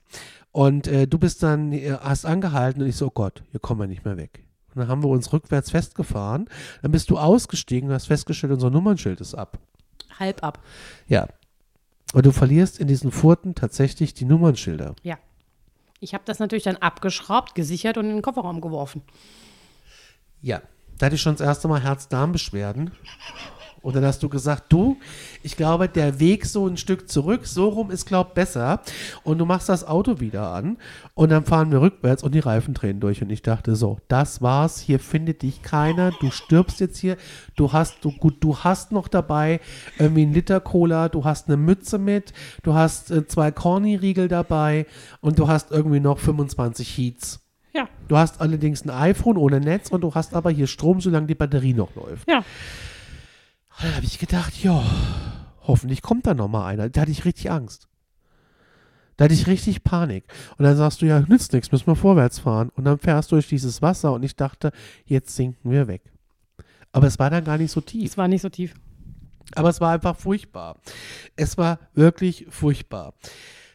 [SPEAKER 1] Und äh, du bist dann, äh, hast angehalten und ich so, oh Gott, hier kommen wir nicht mehr weg. Und dann haben wir uns rückwärts festgefahren. Dann bist du ausgestiegen und hast festgestellt, unser Nummernschild ist ab.
[SPEAKER 2] Halb ab.
[SPEAKER 1] Ja. Und du verlierst in diesen Furten tatsächlich die Nummernschilder.
[SPEAKER 2] Ja. Ich habe das natürlich dann abgeschraubt, gesichert und in den Kofferraum geworfen.
[SPEAKER 1] Ja. Da hatte ich schon das erste Mal Herz-Darm-Beschwerden. Und dann hast du gesagt, du, ich glaube, der Weg so ein Stück zurück, so rum ist, glaub besser. Und du machst das Auto wieder an und dann fahren wir rückwärts und die Reifen drehen durch. Und ich dachte so, das war's, hier findet dich keiner, du stirbst jetzt hier, du hast, du, gut, du hast noch dabei irgendwie einen Liter Cola, du hast eine Mütze mit, du hast äh, zwei Corny-Riegel dabei und du hast irgendwie noch 25 Heats.
[SPEAKER 2] Ja.
[SPEAKER 1] Du hast allerdings ein iPhone ohne Netz und du hast aber hier Strom, solange die Batterie noch läuft.
[SPEAKER 2] Ja.
[SPEAKER 1] Dann habe ich gedacht, ja, hoffentlich kommt da noch mal einer. Da hatte ich richtig Angst. Da hatte ich richtig Panik. Und dann sagst du, ja, nützt nichts, müssen wir vorwärts fahren. Und dann fährst du durch dieses Wasser und ich dachte, jetzt sinken wir weg. Aber es war dann gar nicht so tief.
[SPEAKER 2] Es war nicht so tief.
[SPEAKER 1] Aber es war einfach furchtbar. Es war wirklich furchtbar.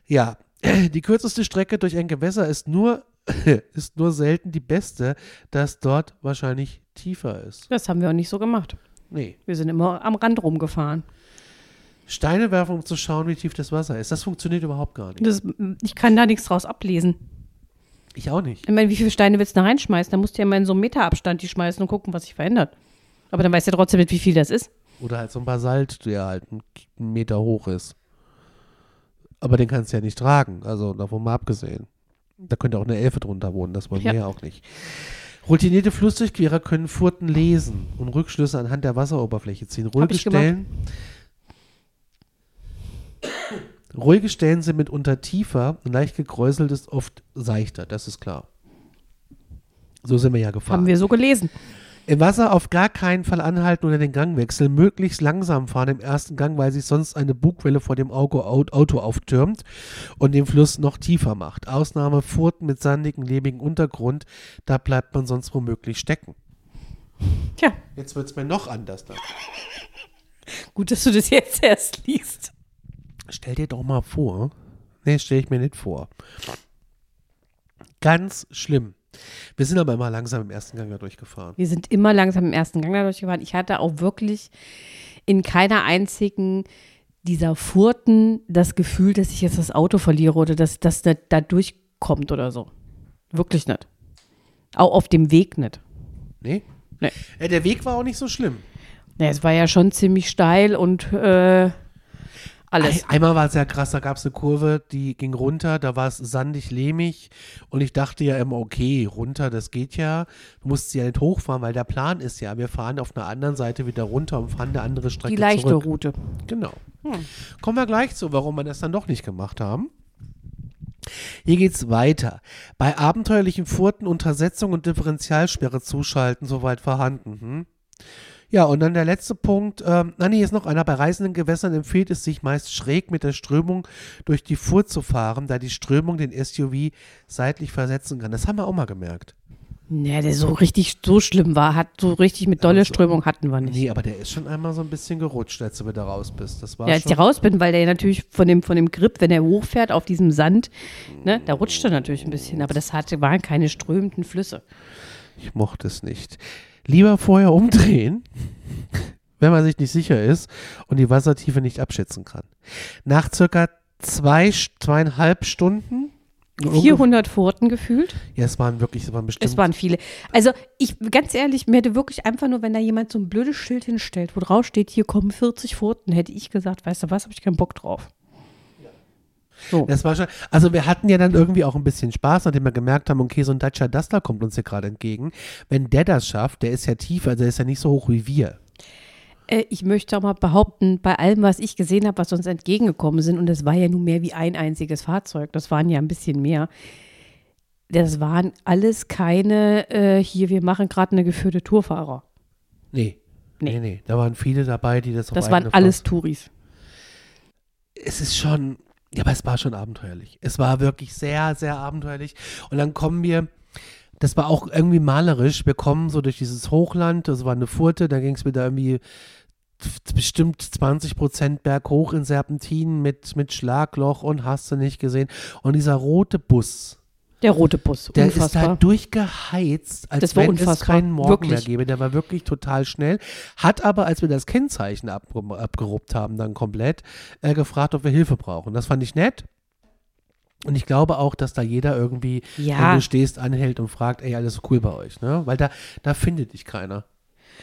[SPEAKER 1] Ja, [clears throat] die kürzeste Strecke durch ein Gewässer ist nur, [laughs] ist nur selten die beste, dass dort wahrscheinlich tiefer ist.
[SPEAKER 2] Das haben wir auch nicht so gemacht.
[SPEAKER 1] Nee.
[SPEAKER 2] Wir sind immer am Rand rumgefahren.
[SPEAKER 1] Steine werfen, um zu schauen, wie tief das Wasser ist. Das funktioniert überhaupt gar nicht.
[SPEAKER 2] Das, ich kann da nichts draus ablesen.
[SPEAKER 1] Ich auch nicht.
[SPEAKER 2] Ich meine, wie viele Steine willst du da reinschmeißen? Da musst du ja mal in so einem Meterabstand die schmeißen und gucken, was sich verändert. Aber dann weißt du ja trotzdem nicht, wie viel das ist.
[SPEAKER 1] Oder halt so ein Basalt, der halt einen Meter hoch ist. Aber den kannst du ja nicht tragen. Also davon mal abgesehen. Da könnte auch eine Elfe drunter wohnen. Das wollen
[SPEAKER 2] Ja.
[SPEAKER 1] wir ja auch nicht. Routinierte Flussdurchquerer können Furten lesen und Rückschlüsse anhand der Wasseroberfläche ziehen. Ruhige. Stellen. Ruhige Stellen sind mitunter tiefer und leicht gekräuselt ist oft seichter, das ist klar. So sind wir ja gefahren.
[SPEAKER 2] Haben wir so gelesen.
[SPEAKER 1] Im Wasser auf gar keinen Fall anhalten oder den Gang wechseln, möglichst langsam fahren im ersten Gang, weil sich sonst eine Bugwelle vor dem Auto, Auto auftürmt und den Fluss noch tiefer macht. Ausnahme Furten mit sandigem, lebigen Untergrund, da bleibt man sonst womöglich stecken.
[SPEAKER 2] Tja,
[SPEAKER 1] Jetzt wird es mir noch anders dann.
[SPEAKER 2] gut, dass du das jetzt erst liest.
[SPEAKER 1] Stell dir doch mal vor. Nee, stell ich mir nicht vor. Ganz schlimm. Wir sind aber immer langsam im ersten Gang da durchgefahren.
[SPEAKER 2] Wir sind immer langsam im ersten Gang da durchgefahren. Ich hatte auch wirklich in keiner einzigen dieser Furten das Gefühl, dass ich jetzt das Auto verliere oder dass das da, da durchkommt oder so. Wirklich nicht. Auch auf dem Weg nicht.
[SPEAKER 1] Nee?
[SPEAKER 2] Nee.
[SPEAKER 1] Äh, der Weg war auch nicht so schlimm.
[SPEAKER 2] Ja, es war ja schon ziemlich steil und äh, alles.
[SPEAKER 1] Ein, einmal war es ja krass, da gab es eine Kurve, die ging runter, da war es sandig, lehmig und ich dachte ja immer, okay, runter, das geht ja. Du musst ja nicht hochfahren, weil der Plan ist ja, wir fahren auf einer anderen Seite wieder runter und fahren eine andere Strecke
[SPEAKER 2] Die leichte
[SPEAKER 1] zurück.
[SPEAKER 2] Route.
[SPEAKER 1] Genau. Kommen wir gleich zu, warum wir das dann doch nicht gemacht haben. Hier geht's weiter. Bei abenteuerlichen Furten Untersetzung und Differentialsperre zuschalten, soweit vorhanden. Hm? Ja, und dann der letzte Punkt. Ähm, na nee, ist noch einer. Bei reisenden Gewässern empfiehlt es sich meist schräg mit der Strömung durch die Furt zu fahren, da die Strömung den SUV seitlich versetzen kann. Das haben wir auch mal gemerkt.
[SPEAKER 2] Ja, der so richtig so schlimm war, hat so richtig mit dolle
[SPEAKER 1] Also,
[SPEAKER 2] Strömung hatten wir nicht.
[SPEAKER 1] Nee, aber der ist schon einmal so ein bisschen gerutscht, als du wieder raus bist. Das war
[SPEAKER 2] Ja, als ich raus bin, weil der natürlich von dem, von dem Grip, wenn er hochfährt auf diesem Sand, ne, da rutscht er natürlich ein bisschen, aber das hatte, waren keine strömenden Flüsse.
[SPEAKER 1] Ich mochte es nicht. Lieber vorher umdrehen, [laughs] wenn man sich nicht sicher ist und die Wassertiefe nicht abschätzen kann. Nach circa zwei, zweieinhalb Stunden.
[SPEAKER 2] 400 Furten gefühlt.
[SPEAKER 1] Ja, es waren wirklich, es waren bestimmt.
[SPEAKER 2] Es waren viele. Also ich, ganz ehrlich, mir hätte wirklich einfach nur, wenn da jemand so ein blödes Schild hinstellt, wo drauf steht, hier kommen 40 Furten, hätte ich gesagt, weißt du was, habe ich keinen Bock drauf. So.
[SPEAKER 1] das war schon, also wir hatten ja dann irgendwie auch ein bisschen Spaß, nachdem wir gemerkt haben, okay, so ein Dacia Duster kommt uns hier gerade entgegen. Wenn der das schafft, der ist ja tiefer, also der ist ja nicht so hoch wie wir.
[SPEAKER 2] Äh, ich möchte auch mal behaupten, bei allem, was ich gesehen habe, was uns entgegengekommen sind, und es war ja nun mehr wie ein einziges Fahrzeug, das waren ja ein bisschen mehr. Das waren alles keine, äh, hier, wir machen gerade eine geführte Tourfahrer.
[SPEAKER 1] Nee.
[SPEAKER 2] Nee.
[SPEAKER 1] Nee, nee. Da waren viele dabei, die das auf
[SPEAKER 2] Das waren alles Touris.
[SPEAKER 1] es ist schon, ja, aber es war schon abenteuerlich. Es war wirklich sehr, sehr abenteuerlich. Und dann kommen wir, das war auch irgendwie malerisch. Wir kommen so durch dieses Hochland, das war eine Furte, da ging es wieder irgendwie bestimmt 20 Prozent berghoch in Serpentinen mit, mit Schlagloch und hast du nicht gesehen. Und dieser rote Bus,
[SPEAKER 2] Der rote Bus,
[SPEAKER 1] der ist
[SPEAKER 2] unfassbar.
[SPEAKER 1] da durchgeheizt, als
[SPEAKER 2] Das war
[SPEAKER 1] wenn es
[SPEAKER 2] unfassbar.
[SPEAKER 1] keinen Morgen mehr
[SPEAKER 2] Wirklich.
[SPEAKER 1] gäbe. Der war wirklich total schnell. Hat aber, als wir das Kennzeichen ab, abgeruppt haben, dann komplett, äh, gefragt, ob wir Hilfe brauchen. Das fand ich nett. Und ich glaube auch, dass da jeder irgendwie,
[SPEAKER 2] Ja.
[SPEAKER 1] wenn du stehst, anhält und fragt, ey, alles cool bei euch, ne? Weil da, da findet dich keiner.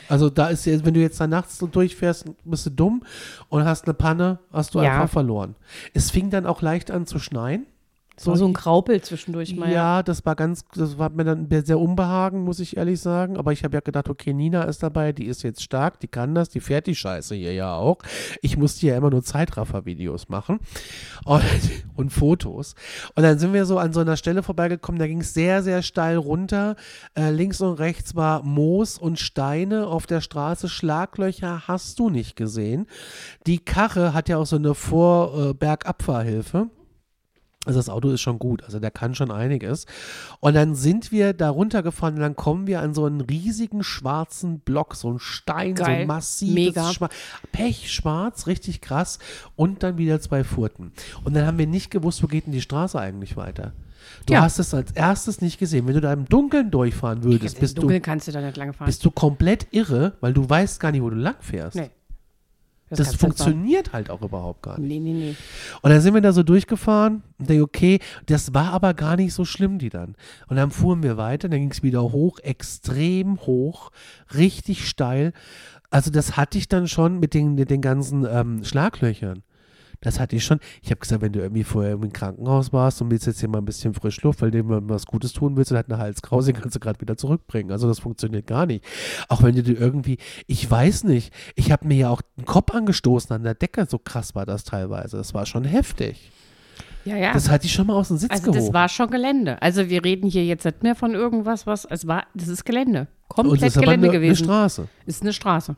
[SPEAKER 1] Also da ist jetzt, wenn du jetzt da nachts so durchfährst, bist du dumm und hast eine Panne, hast du
[SPEAKER 2] Ja.
[SPEAKER 1] einfach verloren. Es fing dann auch leicht an zu schneien.
[SPEAKER 2] Das war so ein Graupel zwischendurch mal.
[SPEAKER 1] Ja, das war ganz, das war mir dann sehr unbehagen, muss ich ehrlich sagen. Aber ich habe ja gedacht, okay, Nina ist dabei, die ist jetzt stark, die kann das, die fährt die Scheiße hier ja auch. Ich musste ja immer nur Zeitraffer-Videos machen [laughs] und, und Fotos. Und dann sind wir so an so einer Stelle vorbeigekommen, da ging es sehr, sehr steil runter. Äh, links und rechts war Moos und Steine auf der Straße. Schlaglöcher hast du nicht gesehen. Die Karre hat ja auch so eine Vor-Bergabfahrhilfe. Also das Auto ist schon gut, also der kann schon einiges. Und dann sind wir da runtergefahren und dann kommen wir an so einen riesigen schwarzen Block, so ein Stein, so
[SPEAKER 2] Geil.
[SPEAKER 1] ein massives
[SPEAKER 2] Mega.
[SPEAKER 1] Schwa Pechschwarz, richtig krass. Und dann wieder zwei Furten. Und dann haben wir nicht gewusst, wo geht denn die Straße eigentlich weiter. Du
[SPEAKER 2] Ja.
[SPEAKER 1] hast es als erstes nicht gesehen. Wenn du da im Dunkeln durchfahren würdest, bist du,
[SPEAKER 2] Dunkeln kannst du da nicht lange fahren.
[SPEAKER 1] bist du komplett irre, weil du weißt gar nicht, wo du lang fährst.
[SPEAKER 2] Nee.
[SPEAKER 1] Das,
[SPEAKER 2] nicht
[SPEAKER 1] funktioniert halt auch überhaupt gar nicht.
[SPEAKER 2] Nee, nee, nee.
[SPEAKER 1] Und dann sind wir da so durchgefahren und denke, okay, das war aber gar nicht so schlimm, die dann. Und dann fuhren wir weiter, dann ging es wieder hoch, extrem hoch, richtig steil. Also das hatte ich dann schon mit den, den ganzen ähm, Schlaglöchern. Das hatte ich schon. Ich habe gesagt, wenn du irgendwie vorher im Krankenhaus warst und willst jetzt hier mal ein bisschen Frischluft, weil du dir was Gutes tun willst und hat eine Halskrause, den kannst du gerade wieder zurückbringen. Also das funktioniert gar nicht. Auch wenn du dir irgendwie, ich weiß nicht, ich habe mir ja auch den Kopf angestoßen an der Decke, so krass war das teilweise. Das war schon heftig.
[SPEAKER 2] Ja, ja.
[SPEAKER 1] Das hatte ich schon mal aus dem Sitz
[SPEAKER 2] also
[SPEAKER 1] gehoben.
[SPEAKER 2] das war schon Gelände. Also wir reden hier jetzt nicht mehr von irgendwas, was es war. Das ist Gelände.
[SPEAKER 1] und
[SPEAKER 2] Komplett
[SPEAKER 1] das ist
[SPEAKER 2] Gelände
[SPEAKER 1] eine, eine
[SPEAKER 2] gewesen.
[SPEAKER 1] Straße.
[SPEAKER 2] ist eine Straße.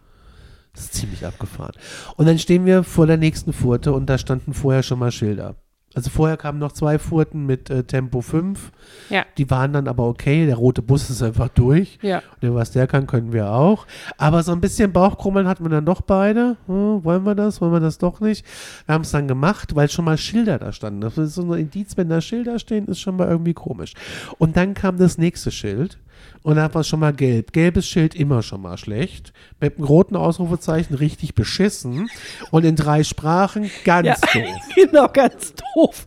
[SPEAKER 1] Das ist ziemlich abgefahren. Und dann stehen wir vor der nächsten Furte und da standen vorher schon mal Schilder. Also vorher kamen noch zwei Furten mit äh, Tempo 5.
[SPEAKER 2] Ja.
[SPEAKER 1] Die waren dann aber okay. Der rote Bus ist einfach durch.
[SPEAKER 2] Ja.
[SPEAKER 1] Und was der kann, können wir auch. Aber so ein bisschen Bauchkrummeln hatten wir dann doch beide. Hm, wollen wir das? Wollen wir das doch nicht? Wir haben es dann gemacht, weil schon mal Schilder da standen. Das ist so ein Indiz, wenn da Schilder stehen, ist schon mal irgendwie komisch. Und dann kam das nächste Schild. Und da war es schon mal gelb. Gelbes Schild immer schon mal schlecht. Mit einem roten Ausrufezeichen richtig beschissen. Und in drei Sprachen ganz
[SPEAKER 2] Ja. [laughs]
[SPEAKER 1] doof.
[SPEAKER 2] genau, ganz doof.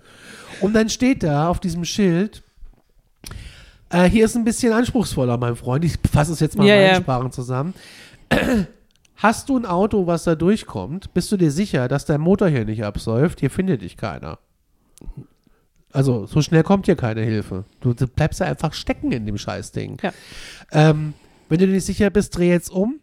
[SPEAKER 1] Und dann steht da auf diesem Schild, äh, hier ist ein bisschen anspruchsvoller, mein Freund. Ich fasse es jetzt mal
[SPEAKER 2] Ja,
[SPEAKER 1] in meinen
[SPEAKER 2] ja.
[SPEAKER 1] Sprachen zusammen. [clears throat] Hast du ein Auto, was da durchkommt, bist du dir sicher, dass der Motor hier nicht absäuft? Hier findet dich keiner. Also, so schnell kommt hier keine Hilfe. Du, du bleibst ja einfach stecken in dem Scheißding.
[SPEAKER 2] Ja.
[SPEAKER 1] Ähm, wenn du dir nicht sicher bist, dreh jetzt um.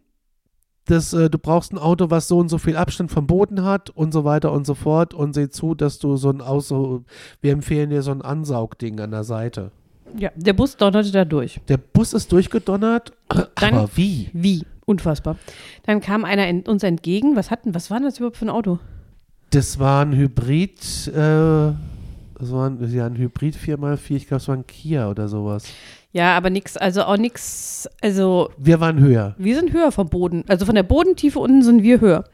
[SPEAKER 1] Das, äh, du brauchst ein Auto, was so und so viel Abstand vom Boden hat und so weiter und so fort und seh zu, dass du so ein Auto, wir empfehlen dir so ein Ansaugding an der Seite.
[SPEAKER 2] Ja, der Bus donnerte da durch.
[SPEAKER 1] Der Bus ist durchgedonnert,
[SPEAKER 2] Dann-
[SPEAKER 1] aber wie?
[SPEAKER 2] Wie? Unfassbar. Dann kam einer in, uns entgegen. Was hatten, was war denn das überhaupt für ein Auto?
[SPEAKER 1] Das war ein Hybrid, äh, das ein, ja, ein Hybrid 4x4, ich glaube, es war ein Kia oder sowas.
[SPEAKER 2] Ja, aber nix, also auch nix, also
[SPEAKER 1] Wir waren höher
[SPEAKER 2] wir sind höher vom Boden. Also von der Bodentiefe unten sind wir höher.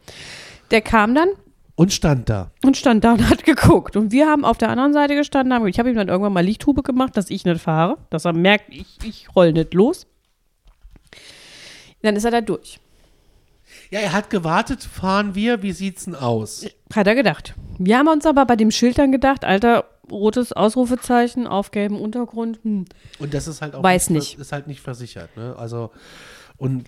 [SPEAKER 2] Der kam dann
[SPEAKER 1] und stand da.
[SPEAKER 2] und stand da und hat geguckt. Und wir haben auf der anderen Seite gestanden. Haben, ich habe ihm dann irgendwann mal Lichthube gemacht, dass ich nicht fahre. Dass er merkt, ich, ich roll nicht los. Dann ist er da durch.
[SPEAKER 1] Ja, er hat gewartet, fahren wir, wie sieht's denn aus?
[SPEAKER 2] Hat er gedacht. Wir haben uns aber bei dem Schild dann gedacht, alter, rotes Ausrufezeichen auf gelbem Untergrund. Hm.
[SPEAKER 1] Und das ist halt auch
[SPEAKER 2] Weiß
[SPEAKER 1] nicht,
[SPEAKER 2] nicht.
[SPEAKER 1] ist halt nicht versichert, ne? Also und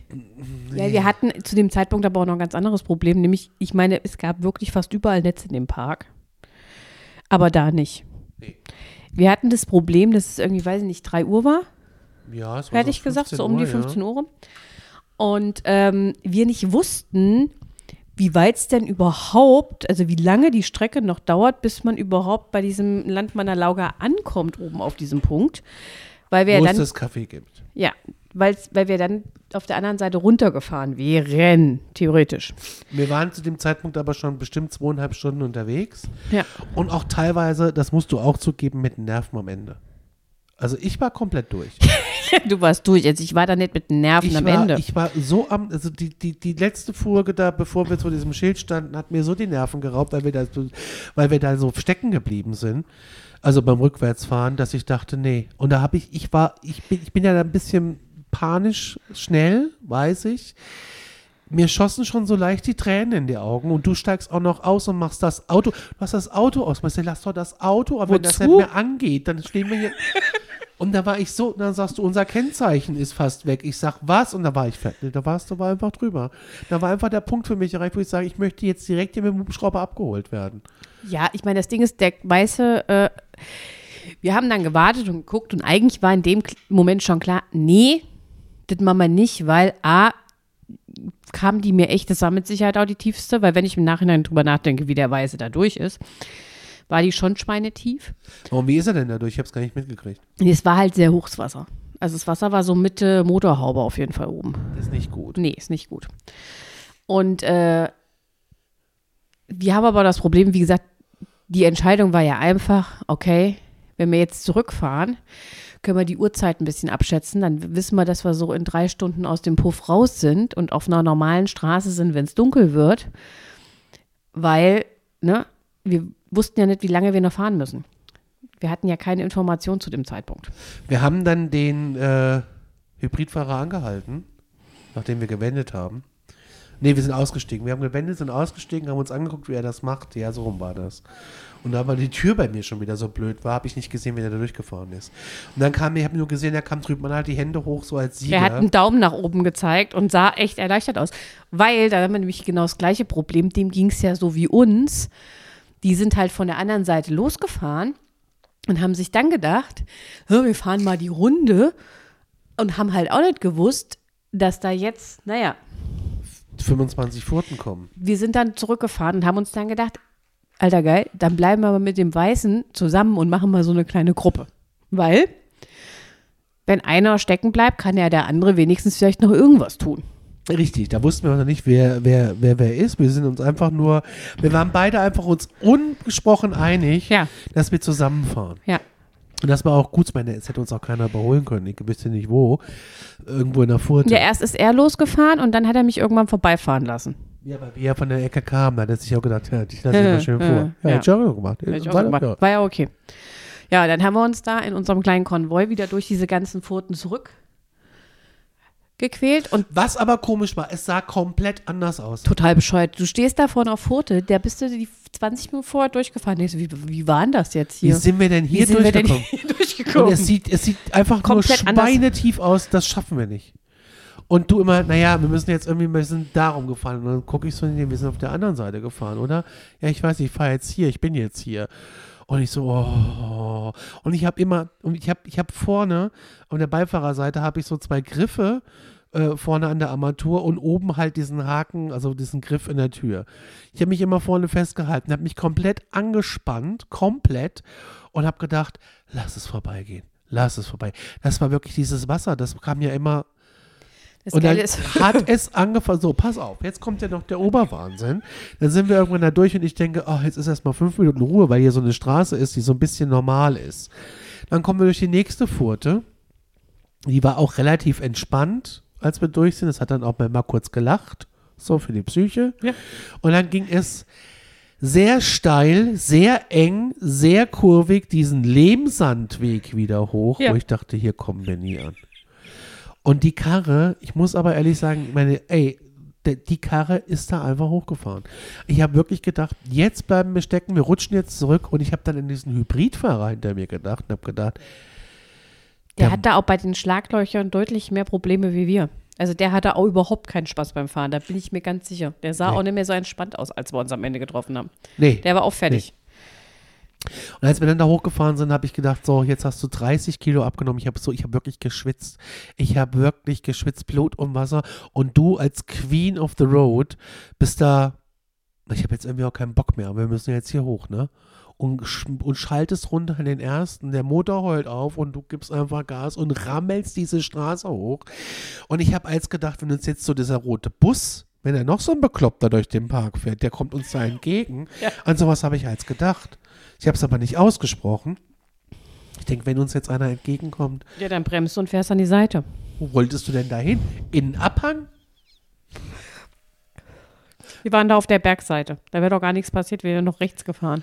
[SPEAKER 2] Ja, wir hatten zu dem Zeitpunkt aber auch noch ein ganz anderes Problem, nämlich, ich meine, es gab wirklich fast überall Netze in dem Park. Aber da nicht.
[SPEAKER 1] Nee.
[SPEAKER 2] Wir hatten das Problem, dass es irgendwie, weiß ich nicht, 3 Uhr war,
[SPEAKER 1] ja, es war
[SPEAKER 2] hätte
[SPEAKER 1] so
[SPEAKER 2] ich gesagt,
[SPEAKER 1] 15
[SPEAKER 2] so um die
[SPEAKER 1] Uhr,
[SPEAKER 2] 15 Uhr. rum. Und ähm, wir nicht wussten, wie weit es denn überhaupt, also wie lange die Strecke noch dauert, bis man überhaupt bei diesem Landmanner Lauger ankommt, oben auf diesem Punkt. Weil wir
[SPEAKER 1] ja wo es
[SPEAKER 2] dann,
[SPEAKER 1] das Kaffee gibt.
[SPEAKER 2] ja, weil wir dann auf der anderen Seite runtergefahren wären, theoretisch.
[SPEAKER 1] Wir waren zu dem Zeitpunkt aber schon bestimmt zweieinhalb Stunden unterwegs
[SPEAKER 2] Ja.
[SPEAKER 1] und auch teilweise, das musst du auch zugeben, mit Nerven am Ende. Also ich war komplett durch. [laughs] [laughs]
[SPEAKER 2] Du warst durch. Also ich war da nicht mit den Nerven
[SPEAKER 1] Ich
[SPEAKER 2] am
[SPEAKER 1] war,
[SPEAKER 2] Ende.
[SPEAKER 1] ich war so am, also die, die, die letzte Folge da, bevor wir zu diesem Schild standen, hat mir so die Nerven geraubt, weil wir da, so- weil wir da so stecken geblieben sind. Also beim Rückwärtsfahren, dass ich dachte, nee. Und da habe ich, ich war, ich bin, ich bin ja da ein bisschen panisch schnell, weiß ich. Mir schossen schon so leicht die Tränen in die Augen und du steigst auch noch aus und machst das Auto. Du hast das Auto aus. Du, lass doch das Auto, aber wenn das nicht
[SPEAKER 2] Wozu?
[SPEAKER 1] mehr angeht, dann stehen wir hier. Und da war ich so, dann sagst du, unser Kennzeichen ist fast weg. Ich sag, was? Und da war ich fertig. Da warst du war einfach drüber. Da war einfach der Punkt für mich erreicht, wo ich sage, ich möchte jetzt direkt hier mit dem Hubschrauber abgeholt werden.
[SPEAKER 2] ja, ich meine, das Ding ist, der weiße, äh, wir haben dann gewartet und geguckt und eigentlich war in dem Moment schon klar, nee, das machen wir nicht, weil A, kam die mir echt, das war mit Sicherheit auch die tiefste, weil wenn ich im Nachhinein drüber nachdenke, wie der Weiße da durch ist, war die schon schweinetief.
[SPEAKER 1] Und wie ist er denn dadurch? Ich habe es gar nicht mitgekriegt.
[SPEAKER 2] Nee, Es war halt sehr hohes Wasser. Also das Wasser war so Mitte Motorhaube auf jeden Fall oben.
[SPEAKER 1] Ist nicht gut.
[SPEAKER 2] Nee, ist nicht gut. Und äh, wir haben aber das Problem, wie gesagt, die Entscheidung war ja einfach, okay, wenn wir jetzt zurückfahren, können wir die Uhrzeit ein bisschen abschätzen. Dann wissen wir, dass wir so in drei Stunden aus dem Puff raus sind und auf einer normalen Straße sind, wenn es dunkel wird. Weil, ne, wir wussten ja nicht, wie lange wir noch fahren müssen. Wir hatten ja keine Information zu dem Zeitpunkt.
[SPEAKER 1] Wir haben dann den äh, Hybridfahrer angehalten, nachdem wir gewendet haben. Nee, wir sind ausgestiegen. Wir haben gewendet, sind ausgestiegen, haben uns angeguckt, wie er das macht. Ja, so rum war das. Und da war die Tür bei mir schon wieder so blöd war, habe ich nicht gesehen, wie er da durchgefahren ist. Und dann kam, ich habe nur gesehen, er kam drüben, man hat die Hände hoch, so als Sieger.
[SPEAKER 2] Er hat einen Daumen nach oben gezeigt und sah echt erleichtert aus. Weil, da haben wir nämlich genau das gleiche Problem, dem ging es ja so wie uns. Die sind halt von der anderen Seite losgefahren und haben sich dann gedacht, "Hä, wir fahren mal die Runde und haben halt auch nicht gewusst, dass da jetzt, naja,
[SPEAKER 1] 25 Furten kommen.
[SPEAKER 2] wir sind dann zurückgefahren und haben uns dann gedacht, alter geil, dann bleiben wir mit dem Weißen zusammen und machen mal so eine kleine Gruppe. Weil, wenn einer stecken bleibt, kann ja der andere wenigstens vielleicht noch irgendwas tun.
[SPEAKER 1] Richtig, da wussten wir noch nicht, wer, wer, wer, wer ist. Wir sind uns einfach nur, wir waren beide einfach uns ungesprochen einig,
[SPEAKER 2] Ja.
[SPEAKER 1] dass wir zusammenfahren.
[SPEAKER 2] Ja.
[SPEAKER 1] Und das war auch gut, ich meine, es hätte uns auch keiner überholen können. Ich wüsste nicht wo. Irgendwo in der Furte.
[SPEAKER 2] Ja, erst ist er losgefahren und dann hat er mich irgendwann vorbeifahren lassen.
[SPEAKER 1] Ja, weil wir ja von der Ecke kamen, da hat er sich auch gedacht, ja, ich lasse ihn mal schön vor. Ja,
[SPEAKER 2] Ja.
[SPEAKER 1] hätte ich auch gemacht.
[SPEAKER 2] Hätte ich auch
[SPEAKER 1] War-
[SPEAKER 2] gemacht.
[SPEAKER 1] ja.
[SPEAKER 2] War ja okay. Ja, dann haben wir uns da in unserem kleinen Konvoi wieder durch diese ganzen Furten zurück gequält und
[SPEAKER 1] Was aber komisch war, es sah komplett anders aus.
[SPEAKER 2] total bescheuert. Du stehst da vorne auf Furte, der bist du die 20 Minuten vorher durchgefahren. Denkst Wie, wie war denn das jetzt
[SPEAKER 1] Wie
[SPEAKER 2] hier?
[SPEAKER 1] sind wir denn
[SPEAKER 2] Wie
[SPEAKER 1] hier
[SPEAKER 2] sind wir denn
[SPEAKER 1] durchgekommen?
[SPEAKER 2] hier [laughs] durchgekommen?
[SPEAKER 1] Und es sieht, es sieht einfach
[SPEAKER 2] Komplett
[SPEAKER 1] nur
[SPEAKER 2] anders.
[SPEAKER 1] schweinetief aus, das schaffen wir nicht. Und du immer, naja, wir müssen jetzt irgendwie, wir sind darum gefahren. Und dann gucke ich so, wir sind auf der anderen Seite gefahren, oder? Ja, ich weiß, ich fahre jetzt hier, ich bin jetzt hier. Und ich so, oh. Und ich habe immer, und ich habe ich hab vorne, auf der Beifahrerseite habe ich so zwei Griffe äh, vorne an der Armatur und oben halt diesen Haken, also diesen Griff in der Tür. Ich habe mich immer vorne festgehalten, habe mich komplett angespannt, komplett und habe gedacht, lass es vorbeigehen, lass es vorbei. Das war wirklich dieses Wasser, das kam ja immer
[SPEAKER 2] das
[SPEAKER 1] und dann [laughs] hat es angefangen, so, pass auf, jetzt kommt ja noch der Oberwahnsinn. Dann sind wir irgendwann da durch und ich denke, oh, jetzt ist erstmal fünf Minuten Ruhe, weil hier so eine Straße ist, die so ein bisschen normal ist. Dann kommen wir durch die nächste Furte. Die war auch relativ entspannt, als wir durch sind. Es hat dann auch mal kurz gelacht, so für die Psyche.
[SPEAKER 2] Ja.
[SPEAKER 1] Und dann ging es sehr steil, sehr eng, sehr kurvig diesen Lehmsandweg wieder hoch,
[SPEAKER 2] Ja.
[SPEAKER 1] wo ich dachte, hier kommen wir nie an. Und die Karre, ich muss aber ehrlich sagen, meine, ey, die Karre ist da einfach hochgefahren. Ich habe wirklich gedacht, jetzt bleiben wir stecken, wir rutschen jetzt zurück und ich habe dann in diesen Hybridfahrer hinter mir gedacht und habe gedacht,
[SPEAKER 2] der
[SPEAKER 1] der-
[SPEAKER 2] hat da auch bei den Schlaglöchern deutlich mehr Probleme wie wir. Also der hatte auch überhaupt keinen Spaß beim Fahren, da bin ich mir ganz sicher. Der sah
[SPEAKER 1] Nee.
[SPEAKER 2] auch nicht mehr so entspannt aus, als wir uns am Ende getroffen haben.
[SPEAKER 1] nee.
[SPEAKER 2] Der war auch fertig.
[SPEAKER 1] Und als wir dann da hochgefahren sind, habe ich gedacht, so, jetzt hast du 30 Kilo abgenommen. Ich habe so, ich habe wirklich geschwitzt. Ich habe wirklich geschwitzt, Blut und Wasser. Und du als Queen of the Road bist da, ich habe jetzt irgendwie auch keinen Bock mehr, aber wir müssen jetzt hier hoch, ne? Und, sch- und schaltest runter in den ersten, der Motor heult auf und du gibst einfach Gas und rammelst diese Straße hoch. Und ich habe als gedacht, wenn uns jetzt so dieser rote Bus, wenn er noch so ein Bekloppter durch den Park fährt, der kommt uns da entgegen.
[SPEAKER 2] Ja.
[SPEAKER 1] An sowas habe ich als gedacht. Ich habe es aber nicht ausgesprochen. Ich denke, wenn uns jetzt einer entgegenkommt,
[SPEAKER 2] Ja, dann bremst du und fährst an die Seite.
[SPEAKER 1] wo wolltest du denn dahin? In den Abhang?
[SPEAKER 2] Wir waren da auf der Bergseite. Da wäre doch gar nichts passiert, wir wären noch rechts gefahren.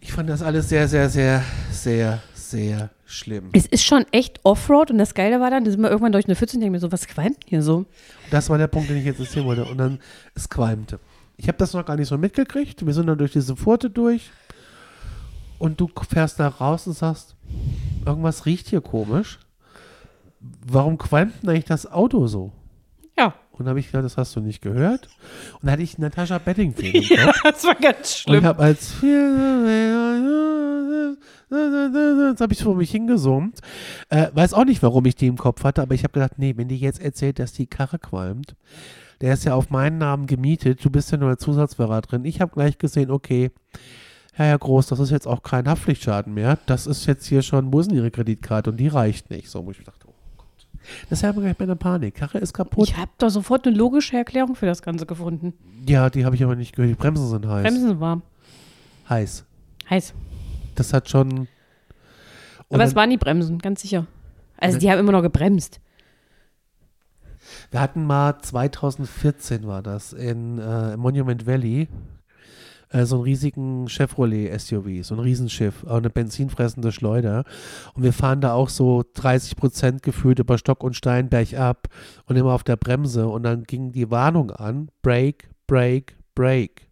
[SPEAKER 1] Ich fand das alles sehr, sehr, sehr, sehr, sehr schlimm.
[SPEAKER 2] Es ist schon echt Offroad und das Geile war dann, da sind wir irgendwann durch eine Pfütze und denken mir so, was qualmt hier so?
[SPEAKER 1] Das war der Punkt, den ich jetzt erzählen wollte. Und dann, es qualmte. Ich habe das noch gar nicht so mitgekriegt. Wir sind dann durch diese Pforte durch. Und du fährst da raus und sagst, irgendwas riecht hier komisch. Warum qualmt denn eigentlich das Auto so?
[SPEAKER 2] Ja.
[SPEAKER 1] Und habe ich gedacht, das hast du nicht gehört. Und dann hatte ich Natascha Bedingfield im [laughs] Kopf.
[SPEAKER 2] das war ganz
[SPEAKER 1] Und ich
[SPEAKER 2] schlimm.
[SPEAKER 1] habe als das habe ich vor mich hingesummt. Äh, weiß auch nicht, warum ich die im Kopf hatte, aber ich habe gedacht, nee, wenn die jetzt erzählt, dass die Karre qualmt, der ist ja auf meinen Namen gemietet, du bist ja nur der Zusatzfahrer drin. Ich habe gleich gesehen, okay, ja, ja, groß, das ist jetzt auch kein Haftpflichtschaden mehr. Das ist jetzt hier schon, wo ist denn ihre Kreditkarte? Und die reicht nicht. So, wo ich dachte, oh Gott. Deshalb habe ich meine Panik. Karre ist kaputt.
[SPEAKER 2] Ich habe da sofort eine logische Erklärung für das Ganze gefunden.
[SPEAKER 1] ja, die habe ich aber nicht gehört. Die Bremsen sind heiß.
[SPEAKER 2] Bremsen warm.
[SPEAKER 1] Heiß.
[SPEAKER 2] Heiß.
[SPEAKER 1] Das hat schon. Und
[SPEAKER 2] Aber es waren die Bremsen, ganz sicher. Also
[SPEAKER 1] Ne?
[SPEAKER 2] die haben immer noch gebremst.
[SPEAKER 1] Wir hatten mal 2014 war das in äh, Monument Valley äh, so einen riesigen Chevrolet SUV, so ein Riesenschiff, eine benzinfressende Schleuder. Und wir fahren da auch so 30 Prozent gefühlt über Stock und Stein bergab und immer auf der Bremse. Und dann ging die Warnung an: Brake, Brake, Brake.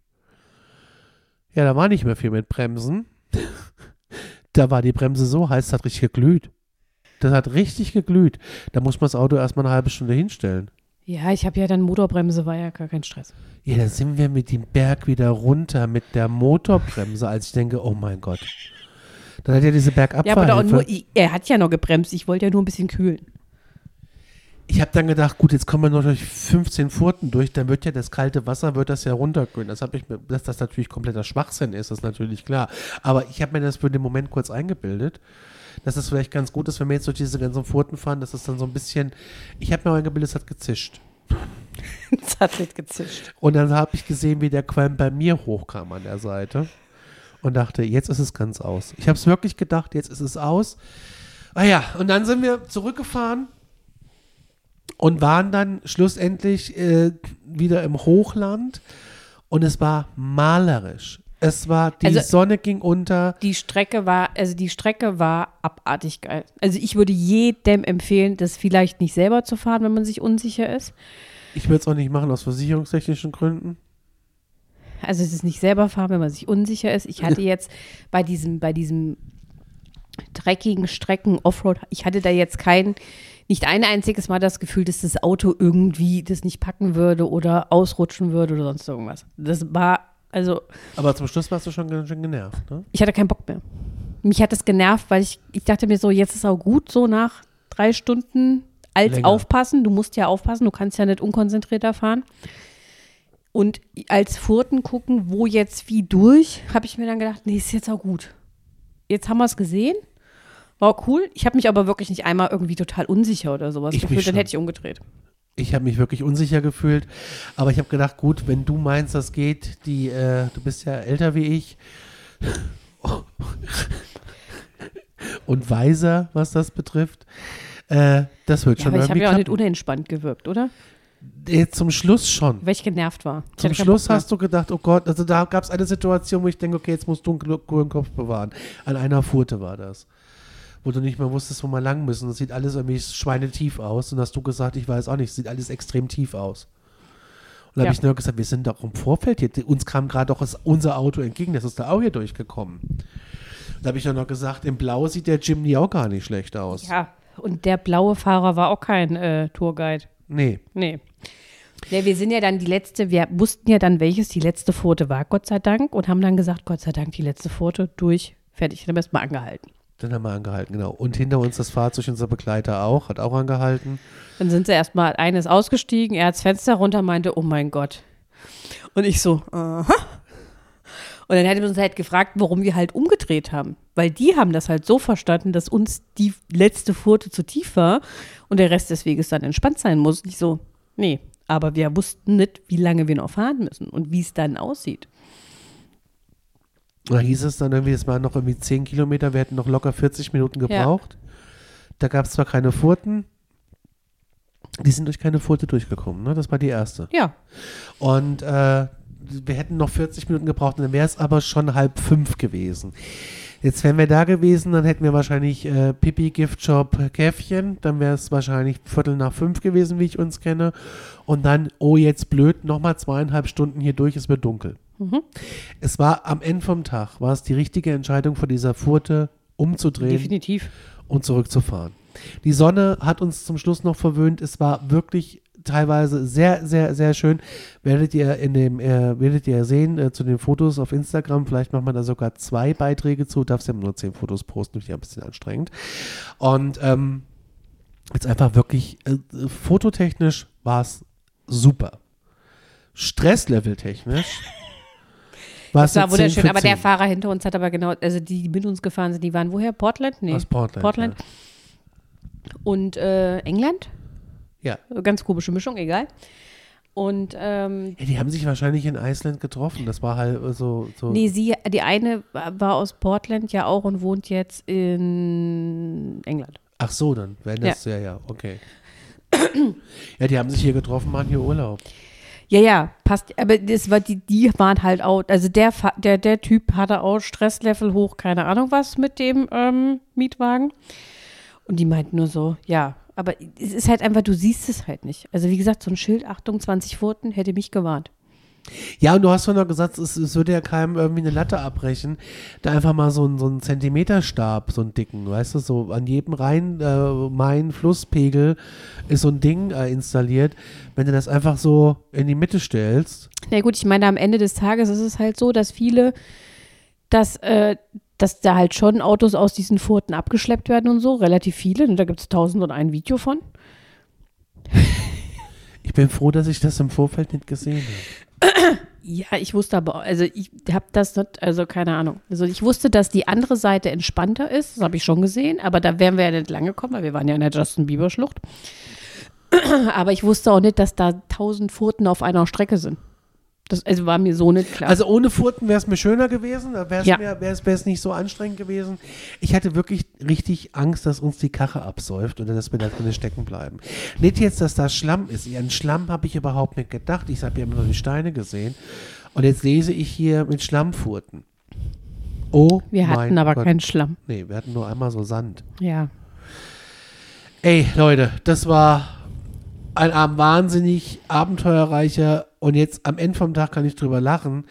[SPEAKER 1] Ja, da war nicht mehr viel mit Bremsen. [laughs] da war die Bremse so heiß, das hat richtig geglüht. Das hat richtig geglüht. Da muss man das Auto erstmal eine halbe Stunde hinstellen.
[SPEAKER 2] Ja, ich habe ja dann Motorbremse, war ja gar kein Stress.
[SPEAKER 1] Ja, dann sind wir mit dem Berg wieder runter mit der Motorbremse, als ich denke, oh mein Gott. Dann hat er diese
[SPEAKER 2] Ja, aber da auch nur, er hat ja noch gebremst, ich wollte ja nur ein bisschen kühlen.
[SPEAKER 1] ich habe dann gedacht, gut, jetzt kommen wir noch durch 15 Furten durch, dann wird ja das kalte Wasser, wird das ja runterkühlen. Das habe ich mir, dass das natürlich kompletter Schwachsinn ist, ist natürlich klar. Aber ich habe mir das für den Moment kurz eingebildet, dass es vielleicht ganz gut ist, wenn wir jetzt durch diese ganzen Furten fahren, dass es dann so ein bisschen, ich habe mir eingebildet, es hat gezischt. [laughs]
[SPEAKER 2] Das hat nicht gezischt.
[SPEAKER 1] Und dann habe ich gesehen, wie der Qualm bei mir hochkam an der Seite und dachte, jetzt ist es ganz aus. Ich habe es wirklich gedacht, jetzt ist es aus. Ah ja, und dann sind wir zurückgefahren und waren dann schlussendlich äh, wieder im Hochland und es war malerisch. Es war, die
[SPEAKER 2] Also-
[SPEAKER 1] Sonne ging unter.
[SPEAKER 2] Die Strecke war, also die Strecke war abartig geil. Also ich würde jedem empfehlen, das vielleicht nicht selber zu fahren, wenn man sich unsicher ist.
[SPEAKER 1] Ich würde es auch nicht machen aus versicherungstechnischen Gründen.
[SPEAKER 2] Also es ist nicht selber fahren, wenn man sich unsicher ist. Ich [laughs] hatte jetzt bei diesem, bei diesem dreckigen Strecken Offroad, ich hatte da jetzt kein, nicht ein einziges Mal das Gefühl, dass das Auto irgendwie das nicht packen würde oder ausrutschen würde oder sonst irgendwas. Das war, also
[SPEAKER 1] Aber zum Schluss warst du schon ganz schön genervt, ne?
[SPEAKER 2] ich hatte keinen Bock mehr. Mich hat das genervt, weil ich, ich dachte mir so, jetzt ist auch gut, so nach drei Stunden als
[SPEAKER 1] Länger.
[SPEAKER 2] aufpassen. Du musst ja aufpassen, du kannst ja nicht unkonzentrierter fahren. Und als Furten gucken, wo jetzt wie durch, habe ich mir dann gedacht, nee, ist jetzt auch gut. Jetzt haben wir es gesehen. War cool. Ich habe mich aber wirklich nicht einmal irgendwie total unsicher oder sowas
[SPEAKER 1] Ich
[SPEAKER 2] gefühlt, dann hätte ich umgedreht.
[SPEAKER 1] Ich habe mich wirklich unsicher gefühlt, aber ich habe gedacht, gut, wenn du meinst, das geht, die, äh, du bist ja älter wie ich [laughs] und weiser, was das betrifft, äh, das wird
[SPEAKER 2] Ja,
[SPEAKER 1] schon
[SPEAKER 2] aber ich habe ja auch nicht unentspannt gewirkt, oder?
[SPEAKER 1] Zum Schluss schon.
[SPEAKER 2] Weil ich genervt war. Ich
[SPEAKER 1] Zum Schluss hast du gedacht, oh Gott, also da gab es eine Situation, wo ich denke, okay, jetzt musst du einen coolen Kopf bewahren. An einer Furte war das. Wo du nicht mehr wusstest, wo wir lang müssen. Das sieht alles irgendwie schweinetief aus. Und hast du gesagt, ich weiß auch nicht, es sieht alles extrem tief aus. Und da
[SPEAKER 2] Ja.
[SPEAKER 1] habe ich nur gesagt, wir sind doch im Vorfeld hier. Uns kam gerade doch unser Auto entgegen, das ist da auch hier durchgekommen. Da habe ich dann noch gesagt, im Blau sieht der Jimny auch gar nicht schlecht aus.
[SPEAKER 2] Ja, und der blaue Fahrer war auch kein äh, Tourguide.
[SPEAKER 1] Nee.
[SPEAKER 2] Nee. Ja, wir sind ja dann die letzte, wir wussten ja dann, welches die letzte Pforte war, Gott sei Dank, und haben dann gesagt, Gott sei Dank, die letzte Pforte durch, fertig. Dann haben wir erstmal angehalten.
[SPEAKER 1] Dann haben wir angehalten, genau. Und hinter uns das Fahrzeug, unser Begleiter auch, hat auch angehalten.
[SPEAKER 2] Dann sind sie erstmal, eines ausgestiegen, er hat das Fenster runter, meinte, oh mein Gott. Und ich so, aha. Und dann hat er uns halt gefragt, warum wir halt umgedreht haben. Weil die haben das halt so verstanden, dass uns die letzte Furte zu tief war und der Rest des Weges dann entspannt sein muss. Und ich so, nee, aber wir wussten nicht, wie lange wir noch fahren müssen und wie es dann aussieht.
[SPEAKER 1] Da hieß es dann irgendwie, es waren noch irgendwie 10 Kilometer, wir hätten noch locker 40 Minuten gebraucht. Da gab es zwar keine Furten, die sind durch keine Furte durchgekommen, ne? Das war die erste.
[SPEAKER 2] Ja,
[SPEAKER 1] Und äh, wir hätten noch 40 Minuten gebraucht, dann wäre es aber schon halb fünf gewesen. Jetzt wären wir da gewesen, dann hätten wir wahrscheinlich äh, Pipi, Giftshop, Käffchen, dann wäre es wahrscheinlich Viertel nach fünf gewesen, wie ich uns kenne. Und dann, oh, jetzt blöd, nochmal zweieinhalb Stunden hier durch, es wird dunkel. Es war am Ende vom Tag, war es die richtige Entscheidung von dieser Furte umzudrehen
[SPEAKER 2] definitiv.
[SPEAKER 1] und zurückzufahren. Die Sonne hat uns zum Schluss noch verwöhnt. Es war wirklich teilweise sehr, sehr, sehr schön. Werdet ihr in dem, äh, werdet ihr sehen äh, zu den Fotos auf Instagram. Vielleicht macht man da sogar zwei Beiträge zu. Darfst ja nur zehn Fotos posten, finde ich ein bisschen anstrengend. Und ähm, jetzt einfach wirklich äh, fototechnisch war es super. Stresslevel technisch. [laughs] war es
[SPEAKER 2] Das war
[SPEAKER 1] eine 10
[SPEAKER 2] wunderschön, aber der
[SPEAKER 1] 10.
[SPEAKER 2] Fahrer hinter uns hat aber genau, also die, die mit uns gefahren sind, die waren woher? Portland? Nee.
[SPEAKER 1] Aus Portland.
[SPEAKER 2] Portland. Und äh, England?
[SPEAKER 1] Ja. ja.
[SPEAKER 2] Ganz komische Mischung, egal. Und ähm,
[SPEAKER 1] Ja, die haben sich wahrscheinlich in Island getroffen. Das war halt so. so
[SPEAKER 2] nee, sie, die eine war aus Portland ja auch und wohnt jetzt in England.
[SPEAKER 1] Ach so, dann werden das ja, ja, okay. ja, die haben sich hier getroffen, machen hier Urlaub.
[SPEAKER 2] Ja, ja, passt. Aber das war die, die waren halt auch, also der, der, der Typ hatte auch Stresslevel hoch, keine Ahnung was mit dem ähm, Mietwagen. Und die meinten nur so, ja, aber es ist halt einfach, du siehst es halt nicht. Also wie gesagt, so ein Schild, Achtung, 20 Pfoten, hätte mich gewarnt.
[SPEAKER 1] Ja, und du hast vorhin noch gesagt, es, es würde ja keinem irgendwie eine Latte abbrechen, da einfach mal so ein, so ein Zentimeterstab, so einen dicken, weißt du, so an jedem Rhein, äh, Main, Flusspegel ist so ein Ding äh, installiert. Wenn du das einfach so in die Mitte stellst,
[SPEAKER 2] Na gut, ich meine, am Ende des Tages ist es halt so, dass viele, dass, äh, dass da halt schon Autos aus diesen Furten abgeschleppt werden und so, relativ viele. Und da gibt es tausend und ein Video von.
[SPEAKER 1] ich bin froh, dass ich das im Vorfeld nicht gesehen habe.
[SPEAKER 2] Ja, ich wusste aber, also ich habe das nicht, also keine Ahnung. Also ich wusste, dass die andere Seite entspannter ist, das habe ich schon gesehen, aber da wären wir ja nicht lang gekommen, weil wir waren ja in der Justin Bieber Schlucht. [clears throat] Aber ich wusste auch nicht, dass da tausend Furten auf einer Strecke sind. Das also war mir so nicht klar.
[SPEAKER 1] Also ohne Furten wäre es mir schöner gewesen, da wäre es
[SPEAKER 2] Ja.
[SPEAKER 1] mir- nicht so anstrengend gewesen. Ich hatte wirklich richtig Angst, dass uns die Kache absäuft oder dass wir da drin stecken bleiben. Nicht jetzt, dass da Schlamm ist. An Schlamm habe ich überhaupt nicht gedacht. Ich habe ja immer nur die Steine gesehen. Und jetzt lese ich hier mit Schlammfurten. Oh,
[SPEAKER 2] wir hatten aber
[SPEAKER 1] Gott.
[SPEAKER 2] keinen Schlamm.
[SPEAKER 1] Nee, wir hatten nur einmal so Sand.
[SPEAKER 2] Ja.
[SPEAKER 1] Ey, Leute, das war ein wahnsinnig abenteuerreicher und jetzt am Ende vom Tag kann ich drüber lachen.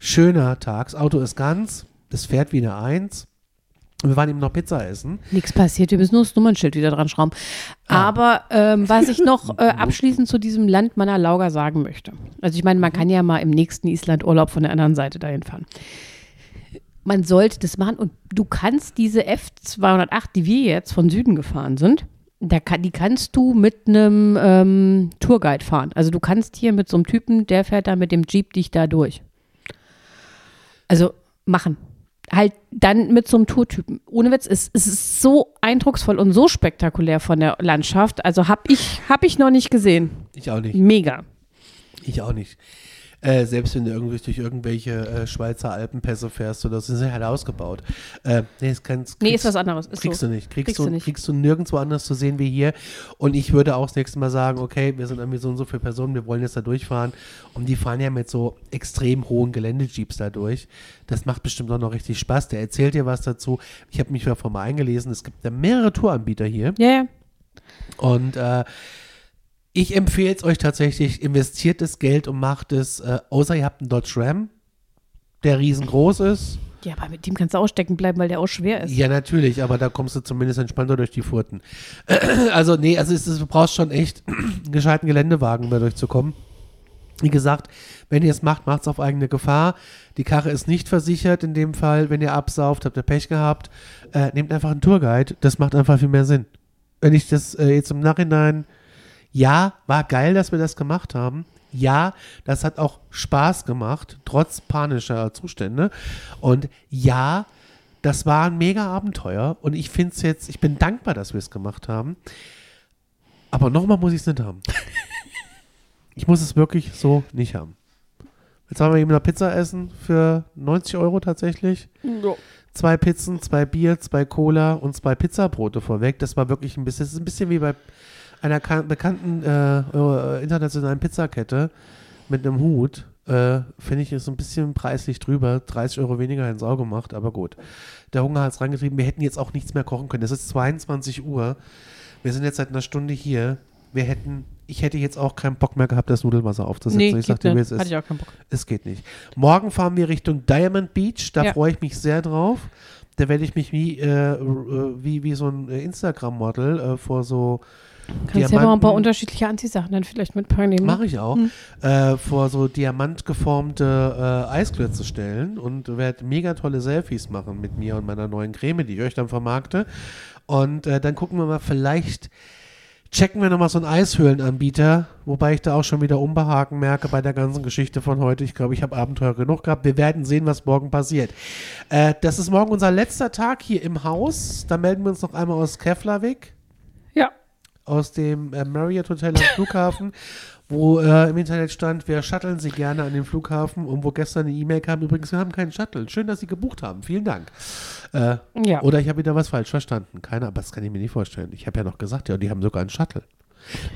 [SPEAKER 1] Schöner Tag. Das Auto ist ganz, das fährt wie eine Eins. Wir waren eben noch Pizza essen.
[SPEAKER 2] Nichts passiert, wir müssen nur das Nummernschild wieder dran schrauben. Aber ähm, was ich noch [laughs] äh, abschließend zu diesem Land meiner Lauger sagen möchte. Also ich meine, man kann ja mal im nächsten Island-Urlaub von der anderen Seite dahin fahren. Man sollte das machen und du kannst diese F208, die wir jetzt von Süden gefahren sind, da kann, die kannst du mit einem ähm, Tourguide fahren. Also du kannst hier mit so einem Typen, der fährt da mit dem Jeep dich da durch. Also machen. Halt dann mit so einem Tourtypen. Ohne Witz, es, es ist so eindrucksvoll und so spektakulär von der Landschaft. Also habe ich, hab ich noch nicht gesehen.
[SPEAKER 1] Ich auch nicht.
[SPEAKER 2] Mega.
[SPEAKER 1] Ich auch nicht. Äh, selbst wenn du irgendwie durch irgendwelche äh, Schweizer Alpenpässe fährst oder so, sind sie halt ausgebaut. Äh, nee, kannst,
[SPEAKER 2] Nee,
[SPEAKER 1] kriegst-
[SPEAKER 2] ist was anderes. Ist
[SPEAKER 1] kriegst
[SPEAKER 2] so.
[SPEAKER 1] du nicht. Kriegst,
[SPEAKER 2] Kriegst
[SPEAKER 1] du,
[SPEAKER 2] du nicht.
[SPEAKER 1] kriegst du nirgendwo anders zu sehen wie hier. Und ich würde auch das nächste Mal sagen, okay, wir sind irgendwie so und so viele Personen, wir wollen jetzt da durchfahren. Und die fahren ja mit so extrem hohen Geländejeeps da durch. Das macht bestimmt auch noch richtig Spaß. Der erzählt dir was dazu. Ich habe mich davon mal eingelesen. Es gibt ja mehrere Touranbieter hier.
[SPEAKER 2] Ja, ja.
[SPEAKER 1] Und äh, ich empfehle es euch tatsächlich, investiert das Geld und macht es, äh, außer ihr habt einen Dodge Ram, der riesengroß ist.
[SPEAKER 2] Ja, aber mit dem kannst du auch stecken bleiben, weil der auch schwer ist.
[SPEAKER 1] Ja, natürlich, aber da kommst du zumindest entspannter durch die Furten. [clears throat] Also, nee, also es ist, du brauchst schon echt einen [clears throat] gescheiten Geländewagen, um da durchzukommen. Wie gesagt, wenn ihr es macht, macht es auf eigene Gefahr. Die Karre ist nicht versichert in dem Fall. Wenn ihr absauft, habt ihr Pech gehabt. Äh, nehmt einfach einen Tourguide. Das macht einfach viel mehr Sinn. Wenn ich das äh, jetzt im Nachhinein, ja, war geil, dass wir das gemacht haben. Ja, das hat auch Spaß gemacht, trotz panischer Zustände. Und ja, das war ein mega Abenteuer. Und ich finde es jetzt, ich bin dankbar, dass wir es gemacht haben. Aber nochmal muss ich es nicht haben. [laughs] Ich muss es wirklich so nicht haben. Jetzt haben wir eben eine Pizza essen für 90 Euro tatsächlich. Zwei Pizzen, zwei Bier, zwei Cola und zwei Pizzabrote vorweg. Das war wirklich ein bisschen, das ist ein bisschen wie bei einer ka- bekannten äh, äh, internationalen Pizzakette mit einem Hut. Äh, Finde ich, ist so ein bisschen preislich drüber. 30 Euro weniger ins Auge gemacht, aber gut. Der Hunger hat es rangetrieben. Wir hätten jetzt auch nichts mehr kochen können. Es ist 22 Uhr. Wir sind jetzt seit einer Stunde hier. Wir hätten, ich hätte jetzt auch keinen Bock mehr gehabt, das Nudelwasser aufzusetzen.
[SPEAKER 2] Nee,
[SPEAKER 1] ich
[SPEAKER 2] geht
[SPEAKER 1] sag dir, wie es
[SPEAKER 2] Hatte
[SPEAKER 1] ist.
[SPEAKER 2] ich auch keinen Bock.
[SPEAKER 1] Es geht nicht. Morgen fahren wir Richtung Diamond Beach. Da
[SPEAKER 2] Ja.
[SPEAKER 1] freue ich mich sehr drauf. Da werde ich mich wie, äh, äh, wie, wie so ein Instagram-Model äh, vor so
[SPEAKER 2] Kannst ja mal ein paar unterschiedliche Anziehsachen dann vielleicht mitpacken. ne?
[SPEAKER 1] Mache ich auch.
[SPEAKER 2] Hm.
[SPEAKER 1] Äh, vor so diamantgeformte äh, Eisklötze stellen und werde mega tolle Selfies machen mit mir und meiner neuen Creme, die ich euch dann vermarkte. Und äh, dann gucken wir mal, vielleicht checken wir nochmal so einen Eishöhlenanbieter, wobei ich da auch schon wieder Unbehagen merke bei der ganzen Geschichte von heute. Ich glaube, ich habe Abenteuer genug gehabt. Wir werden sehen, was morgen passiert. Äh, das ist morgen unser letzter Tag hier im Haus. Da melden wir uns noch einmal aus Keflavik. Aus dem äh, Marriott Hotel am Flughafen. wo äh, im Internet stand, wir shutteln Sie gerne an den Flughafen und wo gestern eine E-Mail kam, übrigens, wir haben keinen Shuttle. Schön, dass Sie gebucht haben. Vielen Dank. Äh,
[SPEAKER 2] Ja.
[SPEAKER 1] Oder ich habe wieder was falsch verstanden. Keine, aber das kann ich mir nicht vorstellen. Ich habe ja noch gesagt, ja, die haben sogar einen Shuttle.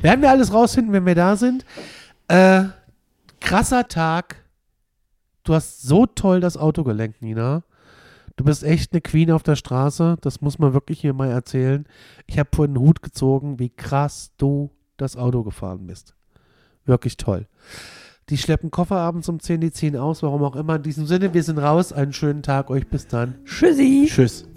[SPEAKER 1] Werden wir alles rausfinden, wenn wir da sind. Äh, krasser Tag. Du hast so toll das Auto gelenkt, Nina. Du bist echt eine Queen auf der Straße. Das muss man wirklich hier mal erzählen. Ich habe vorhin den Hut gezogen, wie krass du das Auto gefahren bist. Wirklich toll. Die schleppen Koffer abends um 10, die ziehen aus, warum auch immer. In diesem Sinne, wir sind raus. Einen schönen Tag euch. Bis dann.
[SPEAKER 2] Tschüssi.
[SPEAKER 1] Tschüss.